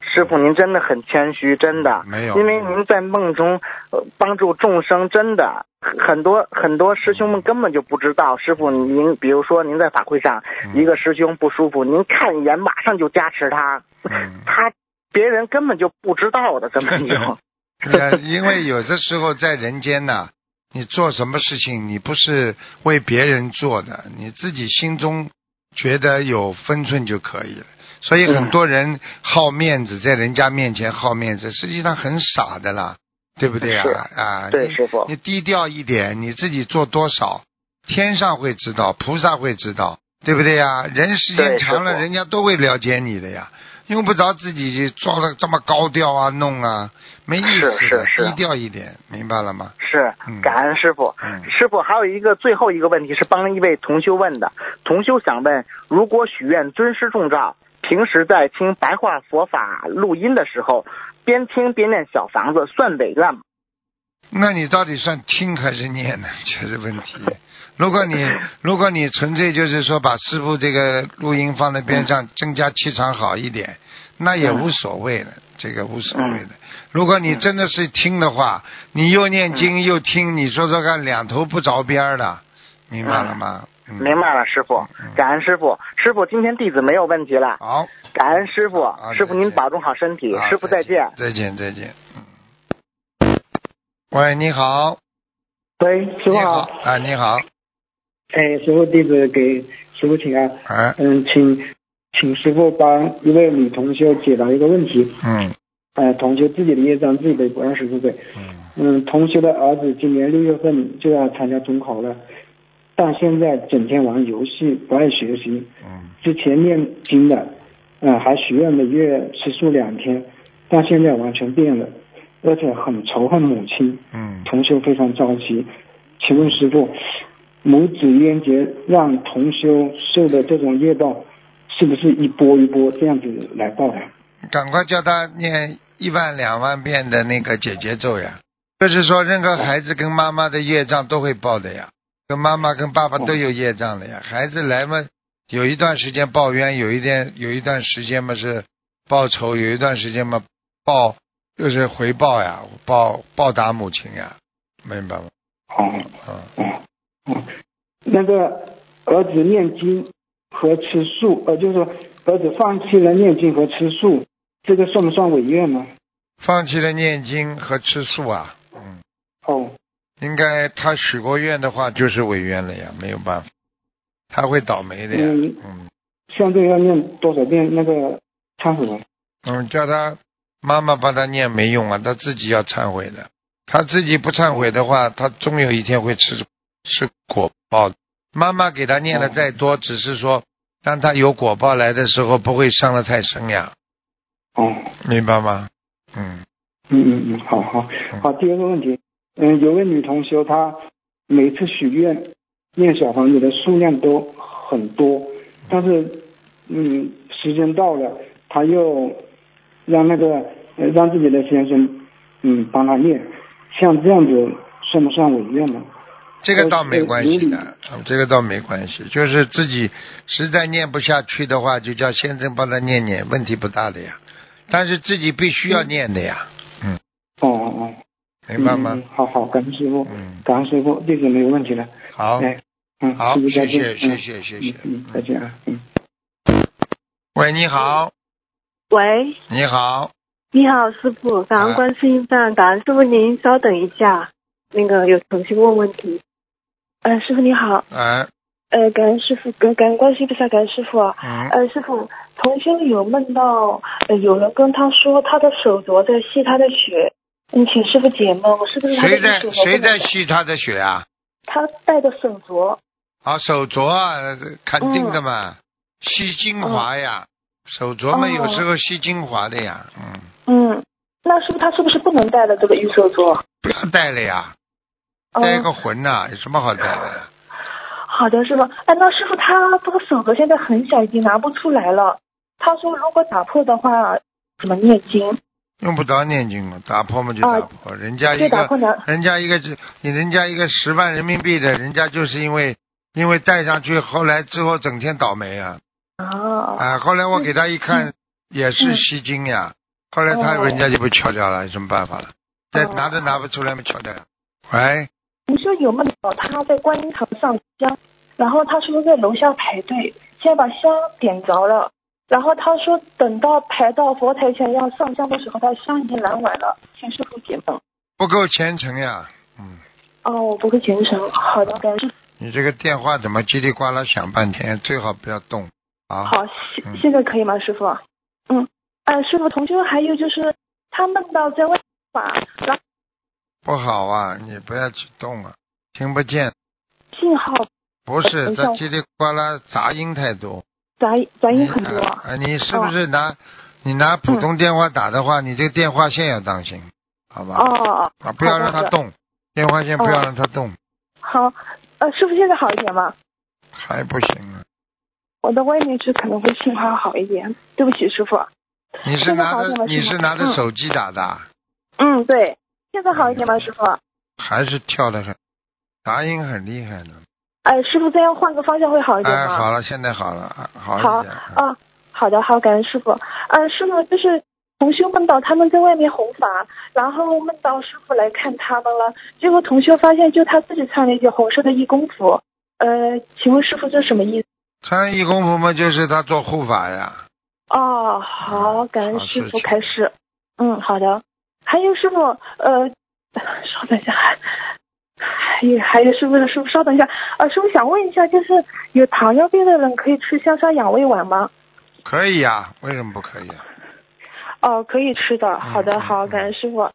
师傅，您真的很谦虚，真的。没有。因为您在梦中帮助众生，真的很多很多师兄们根本就不知道。师傅，您比如说您在法会上，一个师兄不舒服，您看一眼，马上就加持他。他别人根本就不知道的，根本就。因为有的时候在人间呢，你做什么事情，你不是为别人做的，你自己心中觉得有分寸就可以了。所以很多人好面子，在人家面前好面子，实际上很傻的啦，对不对啊？啊，对，师傅，你低调一点，你自己做多少，天上会知道，菩萨会知道，对不对呀？人时间长了，人家都会了解你的呀，用不着自己装的这么高调啊，弄啊，没意思的，低调一点，明白了吗？是，感恩师傅。师傅还有一个最后一个问题是帮一位同修问的，同修想问：如果许愿尊师重照。平时在听白话佛法录音的时候，边听边念小房子，算违愿吗？那你到底算听还是念呢？这是问题。如果你 如果你纯粹就是说把师傅这个录音放在边上，增加气场好一点，那也无所谓的，这个无所谓的。如果你真的是听的话，你又念经又听，你说说看，两头不着边的，明白了吗？明白了，师傅，感恩师傅。师傅，今天弟子没有问题了。好，感恩师傅，师傅您保重好身体。师傅再见。再见再见。喂，你好。喂，师傅好。啊，你好。哎，师傅，弟子给师傅请安。啊。嗯，请请师傅帮一位女同学解答一个问题。嗯。呃，同学自己的业障自己背，不让师傅背。嗯。嗯，同学的儿子今年六月份就要参加中考了。但现在整天玩游戏，不爱学习。嗯。之前念经的，嗯，还许愿每月吃素两天，但现在完全变了，而且很仇恨母亲。嗯。同修非常着急，请问师傅，母子冤结让同修受的这种业报，是不是一波一波这样子来报的？赶快叫他念一万两万遍的那个解结咒呀！就是说，任何孩子跟妈妈的业障都会报的呀。跟妈妈跟爸爸都有业障的呀，孩子来嘛，有一段时间报冤，有一点有一段时间嘛是报仇，有一段时间嘛，报就是回报呀，报报答母亲呀，明白吗？哦嗯，那个儿子念经和吃素，呃，就是说儿子放弃了念经和吃素，这个算不算违愿呢？放弃了念经和吃素啊，嗯，哦。应该他许过愿的话就是违愿了呀，没有办法，他会倒霉的呀，嗯。嗯。像这个要念多少遍那个忏悔？文？嗯，叫他妈妈帮他念没用啊，他自己要忏悔的。他自己不忏悔的话，他终有一天会吃吃果报。妈妈给他念的再多，只是说当他有果报来的时候，不会伤得太深呀，哦，明白吗？嗯，嗯嗯嗯，好好好。第二个问题，嗯，有位女同学，她每次许愿念小房子的数量都很多，但是嗯，时间到了，她又让那个呃让自己的先生嗯帮她念，像这样子算不算违愿呢？这个倒没关系的这个倒没关系，就是自己实在念不下去的话，就叫先生帮他念念，问题不大的呀。但是自己必须要念的呀，嗯，哦哦哦，明白吗嗯？好好，感恩师傅，嗯，感恩师傅，弟子没有问题了。好，哎，嗯，好，谢谢，谢谢，谢谢嗯。嗯，再见啊，嗯。喂，你好，喂，你好，你好，师傅，感哎恩观世音菩感恩师傅您稍等一下，那个有同学问问题。呃，师傅你好，哎，呃，感恩师傅，感感恩观世音菩萨，感恩师傅。嗯，呃，师傅，同修有梦到，呃，有人跟他说他的手镯在吸他的血，你，请师傅解梦，是不是谁在谁在吸他的血啊？他戴的手镯，啊，手镯啊，肯定的嘛，吸精华呀，手镯嘛，哦有时候吸精华的呀，嗯，嗯，那师傅他是不是不能戴了这个玉手镯？不要戴了呀，嗯戴个魂呐，有什么好带的？好的，师傅。哎，那师傅他这个手镯现在很小，已经拿不出来了。他说如果打破的话，怎么念经？用不着念经嘛，打破嘛就打破，人家一个。人家一个你人家一个十万人民币的，人家就是因为因为戴上去，后来之后整天倒霉啊啊啊！后来我给他一看，也是吸金呀，后来他哦人家就被敲掉了，有什么办法了？再哦拿都拿不出来，没敲掉。喂，你说有梦到他在观音堂上香，然后他说在楼下排队，先把香点着了，然后他说等到排到佛台前要上香的时候，他香已经燃完了，请师傅解梦。不够虔诚呀，嗯，哦，我不够虔诚。好的，感谢你这个电话怎么叽里呱啦响半天？最好不要动啊。好，嗯现现在可以吗，师傅？嗯，呃，师傅，同修还有就是他梦到在外法，然后不好啊，你不要去动啊，听不见。信号不是，这叽里呱啦杂音太多。杂杂音很多。啊，你是不是拿、你拿普通电话打的话，你这个电话线要当心，好吧？哦，啊，不要让它动，电话线不要哦让它动，好，呃，师傅现在好一点吗？还不行啊。我到外面去可能会信号好一点。对不起，师傅。你是拿着你是拿着手机打的啊，嗯，对，现在好一点吗，师傅？还是跳的很，杂音很厉害呢。哎，师傅，这样换个方向会好一点哎，好了，现在好了，啊好好。啊啊，好的，好，感恩师傅。嗯，师傅就是同修梦到他们在外面弘法，然后梦到师傅来看他们了，结果同修发现就他自己穿了一件红色的义工服。呃，请问师傅这是什么意思？穿义工服嘛，就是他做护法呀。哦，好，感恩师傅开始。嗯，好的。还有师傅，呃，稍等一下，还有还有师傅师傅稍等一下，呃，师傅想问一下，就是有糖尿病的人可以吃香砂养胃丸吗？可以呀，为什么不可以啊？哦，可以吃的。好的，嗯好，嗯感恩师傅。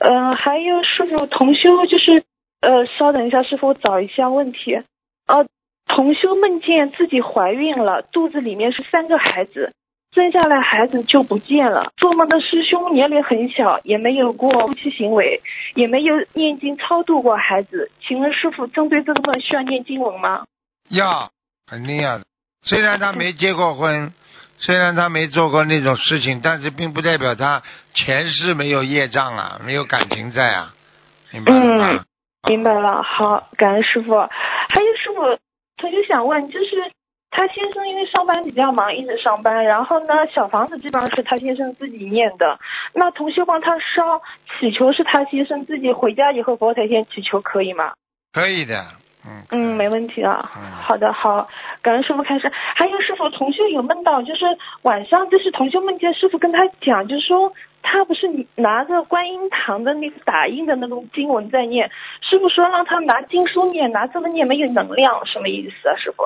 嗯、还有师傅同修就是，呃，稍等一下，师傅我找一下问题。呃，同修梦见自己怀孕了，肚子里面是三个孩子，生下来孩子就不见了。做梦的师兄年龄很小，也没有过夫妻行为，也没有念经超度过孩子。请问师傅，针对这个梦需要念经文吗？要，肯定要的。虽然他没结过婚，虽然他没做过那种事情，但是并不代表他前世没有业障啊，没有感情在啊，明白了吗？明白了，好，感恩师傅。还有师傅，他就想问，就是他先生因为上班比较忙，一直上班，然后呢，小房子基本上是他先生自己念的。那同修帮他烧祈求是他先生自己回家以后佛台前祈求可以吗？可以的，嗯嗯，没问题啊。嗯好的，好，感恩师傅开始。还有师傅，同修有梦到，就是晚上，就是同修梦见师傅跟他讲，就是说他不是拿着观音堂的那个打印的那种经文在念，师傅说让他拿经书念，拿这么念没有能量，什么意思啊，师傅？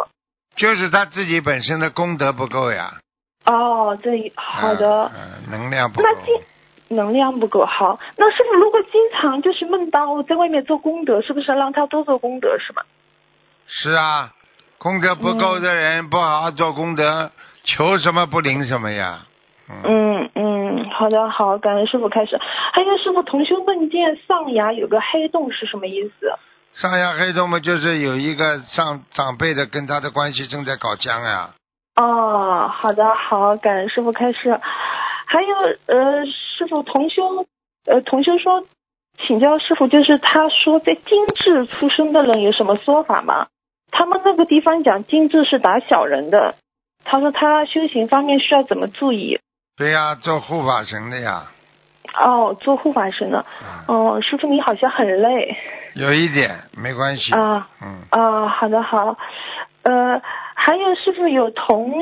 就是他自己本身的功德不够呀。哦，这一好的，嗯、嗯能量不够那。经能量不够好。那师傅如果经常就是梦到在外面做功德，是不是让他多做功德是吗？是啊，功德不够的人、不好好做功德，求什么不灵什么呀。嗯，嗯嗯，好的好，感恩师傅开始。还有师傅，同修梦见上牙有个黑洞是什么意思？上下黑洞嘛，就是有一个上长辈的跟他的关系正在搞僵呀。哦，好的好，感恩师傅开示。还有呃，师傅同修呃同修说，请教师傅，就是他说在精致出生的人有什么说法吗？他们那个地方讲精致是打小人的，他说他修行方面需要怎么注意？对呀，做护法神的呀。哦，做护法神的。嗯，哦，师傅你好像很累有一点没关系。啊嗯，啊，好的好。呃，还有师傅有同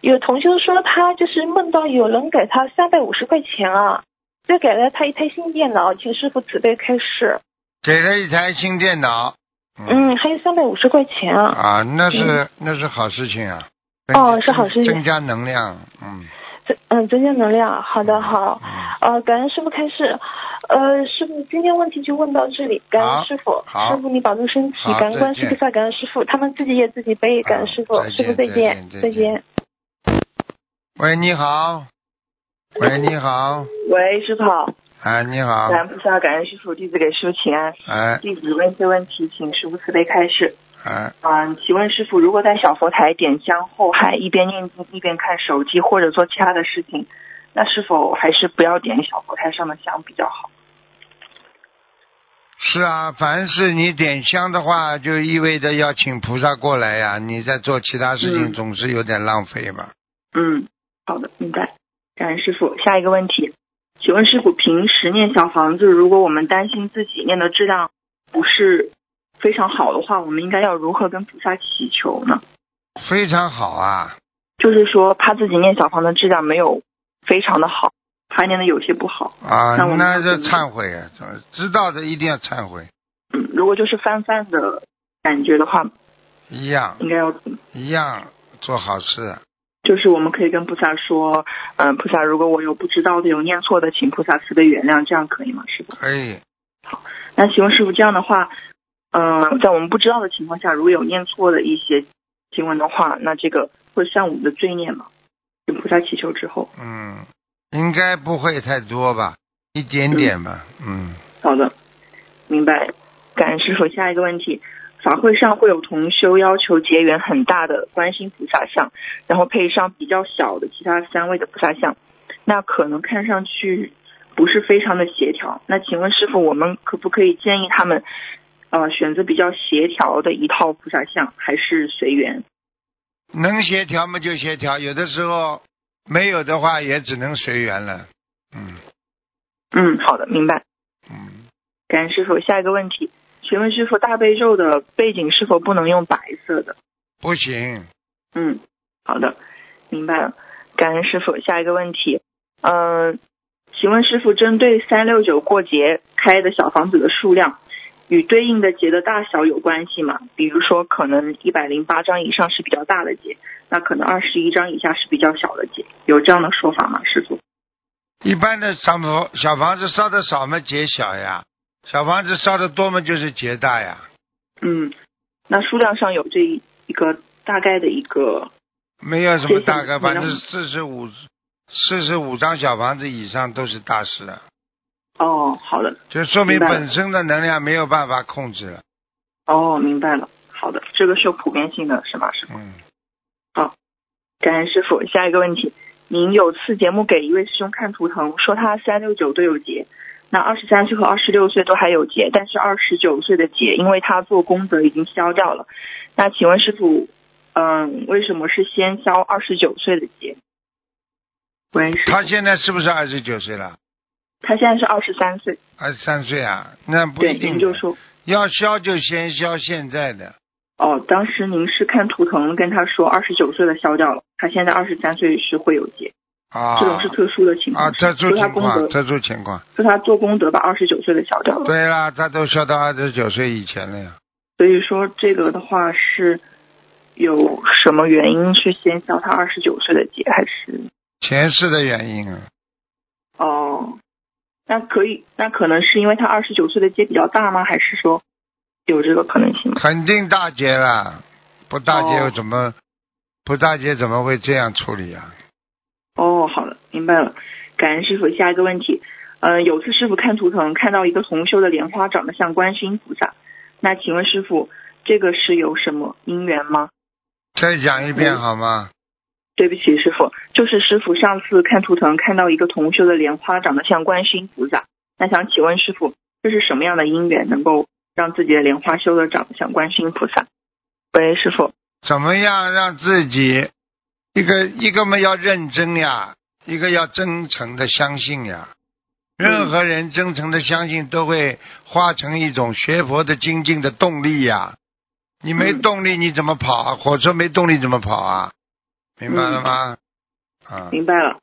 有同修说他就是梦到有人给他三百五十块钱啊，再给了他一台新电脑，请师傅慈悲开示。给了一台新电脑。嗯，还有三百五十块钱啊。啊，那是、那是好事情啊。哦是好事情增加能量。嗯。增嗯增加能量，好的好。嗯。呃，感恩师傅开示。呃，师傅，今天问题就问到这里，感恩师傅。师傅你保重身体，感恩观世再见菩萨，感恩师傅，他们自己也自己背，感恩师傅，师傅再再见见，再见。喂，你好。喂，你好。喂，师傅好，哎，你好。感恩菩萨，感恩师傅，弟子给师傅请安。哎弟子问些问题，请师傅慈悲开示。哎，嗯，请问师傅，如果在小佛台点香后还一边念经一边看手机或者做其他的事情，那是否还是不要点小佛台上的香比较好？是啊，凡是你点香的话，就意味着要请菩萨过来呀。你在做其他事情，嗯总是有点浪费吧？嗯，好的，明白。感恩师傅。下一个问题，请问师傅，平时念小房子，如果我们担心自己念的质量不是非常好的话，我们应该要如何跟菩萨祈求呢？非常好啊。就是说，怕自己念小房的质量没有非常的好，怕念的有些不好。啊，那我们那就忏悔啊，知道的一定要忏悔，嗯，如果就是泛泛的感觉的话，一样应该要？一样做好事。就是我们可以跟菩萨说，嗯、菩萨，如果我有不知道的、有念错的，请菩萨慈悲原谅，这样可以吗？师傅？可以，好那请问师傅，这样的话，嗯、在我们不知道的情况下，如果有念错的一些经文的话，那这个会算我们的罪孽吗？跟菩萨祈求之后，嗯，应该不会太多吧，一点点吧，嗯，好的，明白。感恩师傅。下一个问题，法会上会有同修要求结缘很大的观世音菩萨像，然后配上比较小的其他三位的菩萨像，那可能看上去不是非常的协调。那请问师傅，我们可不可以建议他们，呃，选择比较协调的一套菩萨像，还是随缘？能协调嘛就协调，有的时候没有的话也只能随缘了，嗯嗯，好的，明白。嗯，感恩师傅。下一个问题，请问师傅，大悲咒的背景是否不能用白色的？不行，嗯，好的，明白了。感恩师傅。下一个问题，嗯、请问师傅，针对三六九过节开的小房子的数量，与对应的节的大小有关系吗？比如说，可能一百零八张以上是比较大的节，那可能二十一张以下是比较小的节，有这样的说法吗？师傅？一般的小房小房子烧的少嘛节小呀，小房子烧的多嘛就是节大呀，嗯，那数量上有这一一个大概的一个，没有什么大概，反正四十五四十五张小房子以上都是大事了，哦，好的，就说明本身的能量没有办法控制了，哦，明白了，好的，这个是有普遍性的，是吗？师傅？嗯，感恩师傅。下一个问题，您有次节目给一位师兄看图腾，说他三六九都有劫，那二十三岁和二十六岁都还有劫，但是二十九岁的劫，因为他做功德已经消掉了。那请问师傅，嗯，为什么是先消二十九岁的劫？喂，他现在是不是二十九岁了？他现在是二十三岁，二十三岁啊？那不，一定。就说要消就先消现在的，哦，当时您是看图腾跟他说二十九岁的消掉了，他现在二十三岁是会有劫，啊。这种是特殊的情况，啊，特殊情况，特殊情况。就他做功德把二十九岁的消掉了，对啦，他都消到二十九岁以前了呀。所以说这个的话是有什么原因是先消他二十九岁的劫，还是前世的原因啊，哦？那可以，那可能是因为他二十九岁的劫比较大吗？还是说有这个可能性吗？肯定大劫了，不大劫哦又怎么、不大劫怎么会这样处理啊？哦，好的，明白了。感恩师傅。下一个问题，嗯、有次师傅看图腾看到一个同修的莲花长得像观世音菩萨，那请问师傅，这个是有什么因缘吗？再讲一遍嗯好吗？对不起，师傅，就是师傅上次看图腾看到一个同修的莲花长得像观世音菩萨，那想请问师傅，这是什么样的因缘能够让自己的莲花修的长得像观世音菩萨？喂，师傅。怎么样让自己一个一个嘛要认真呀，一个要真诚的相信呀。任何人真诚的相信，都会化成一种学佛的精进的动力呀。你没嗯动力，你怎么跑啊？火车没动力怎么跑啊？明白了吗？啊明白了，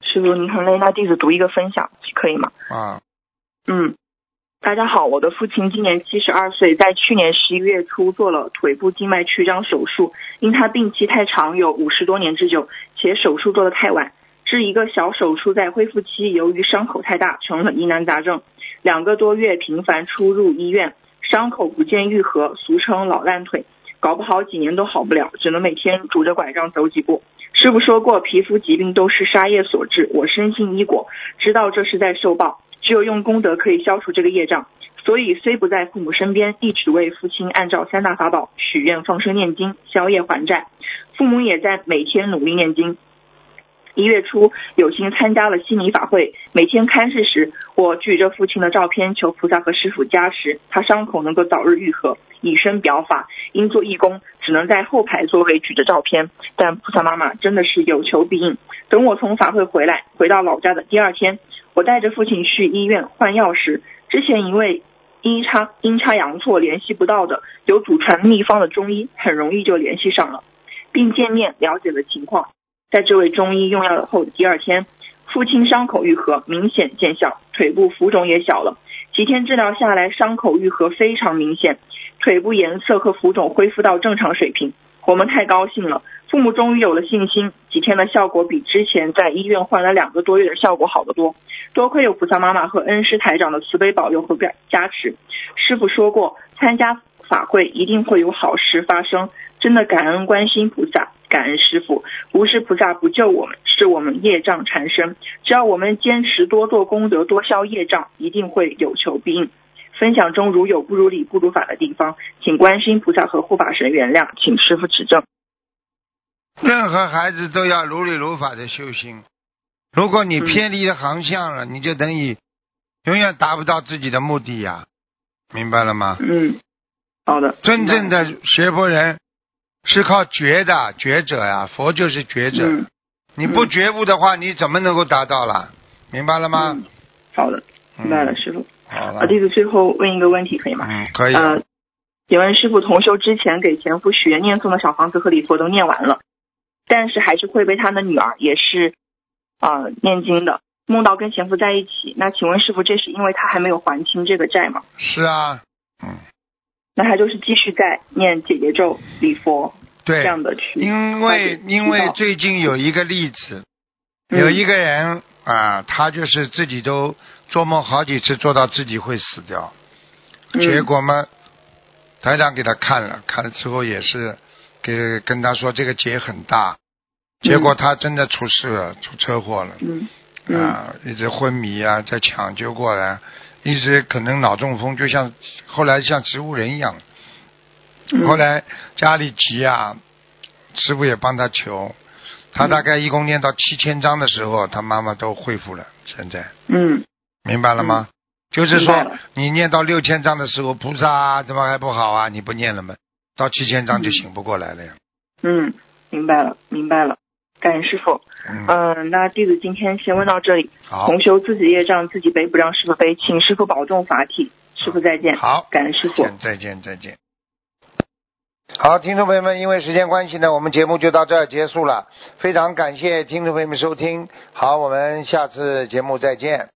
师傅，您很累，那弟子读一个分享可以吗？啊，嗯，大家好，我的父亲今年七十二岁，在去年十一月初做了腿部静脉曲张手术，因他病期太长，有五十多年之久，且手术做得太晚，是一个小手术在恢复期，由于伤口太大，成了疑难杂症，两个多月频繁出入医院，伤口不见愈合，俗称老烂腿。搞不好几年都好不了，只能每天拄着拐杖走几步。师傅说过，皮肤疾病都是杀业所致，我深信因果，知道这是在受报，只有用功德可以消除这个业障。所以虽不在父母身边，一直为父亲按照三大法宝许愿、放生、念经，消业还债。父母也在每天努力念经。一月初，有幸参加了悉尼法会。每天开示时，我举着父亲的照片，求菩萨和师傅加持，他伤口能够早日愈合，以身表法。因做义工，只能在后排座位举着照片，但菩萨妈妈真的是有求必应。等我从法会回来，回到老家的第二天，我带着父亲去医院换药时，之前一位阴差阴差阳错联系不到的有祖传秘方的中医，很容易就联系上了，并见面了解了情况。在这位中医用药后的第二天，父亲伤口愈合，明显见效，腿部浮肿也小了。几天治疗下来，伤口愈合非常明显，腿部颜色和浮肿恢复到正常水平。我们太高兴了，父母终于有了信心。几天的效果比之前在医院换了两个多月的效果好得多。多亏有菩萨妈妈和恩师台长的慈悲保佑和加持。师傅说过，参加法会一定会有好事发生。真的感恩观心菩萨，感恩师傅。不是菩萨不救我们，是我们业障缠身。只要我们坚持多做功德，多消业障，一定会有求必应。分享中如有不如理、不如法的地方，请观世音菩萨和护法神原谅，请师傅指正。任何孩子都要如理如法的修心。如果你嗯偏离了航向了，你就等于永远达不到自己的目的呀，明白了吗？嗯，好的。真正的学佛人是靠觉的觉者呀，佛就是觉者。嗯你不觉悟的话，你怎么能够达到了？明白了吗？嗯好的，明白了，嗯师傅。好弟子最后问一个问题，可以吗？嗯，可以。呃，请问师傅，同修之前给前夫许愿念诵的小房子和礼佛都念完了，但是还是会被他的女儿也是啊、呃念经的，梦到跟前夫在一起。那请问师傅，这是因为他还没有还清这个债吗？是啊，嗯，那他就是继续在念姐姐咒、礼佛这，样的去。因为因为最近有一个例子，嗯有一个人啊，他就是自己都做梦好几次，做到自己会死掉，嗯。结果嘛，台长给他看了，看了之后也是给跟他说这个结很大，结果他真的出事了，出车祸了。啊，一直昏迷啊，在抢救过来，一直可能脑中风，就像后来像植物人一样。嗯。后来家里急啊，师傅也帮他求，他大概一共念到七千章的时候，他妈妈都恢复了。现在。嗯明白了吗？就是说你念到六千章的时候，菩萨、啊、怎么还不好啊？你不念了吗？到七千章就醒不过来了呀。嗯，明白了，明白了。感恩师傅。嗯，嗯、那弟子今天先问到这里。好，同修自己业障自己背，不让师傅背，请师傅保重法体。师傅再见。好，感恩师傅。再见，再见。好，听众朋友们，因为时间关系呢，我们节目就到这儿结束了。非常感谢听众朋友们收听，好，我们下次节目再见。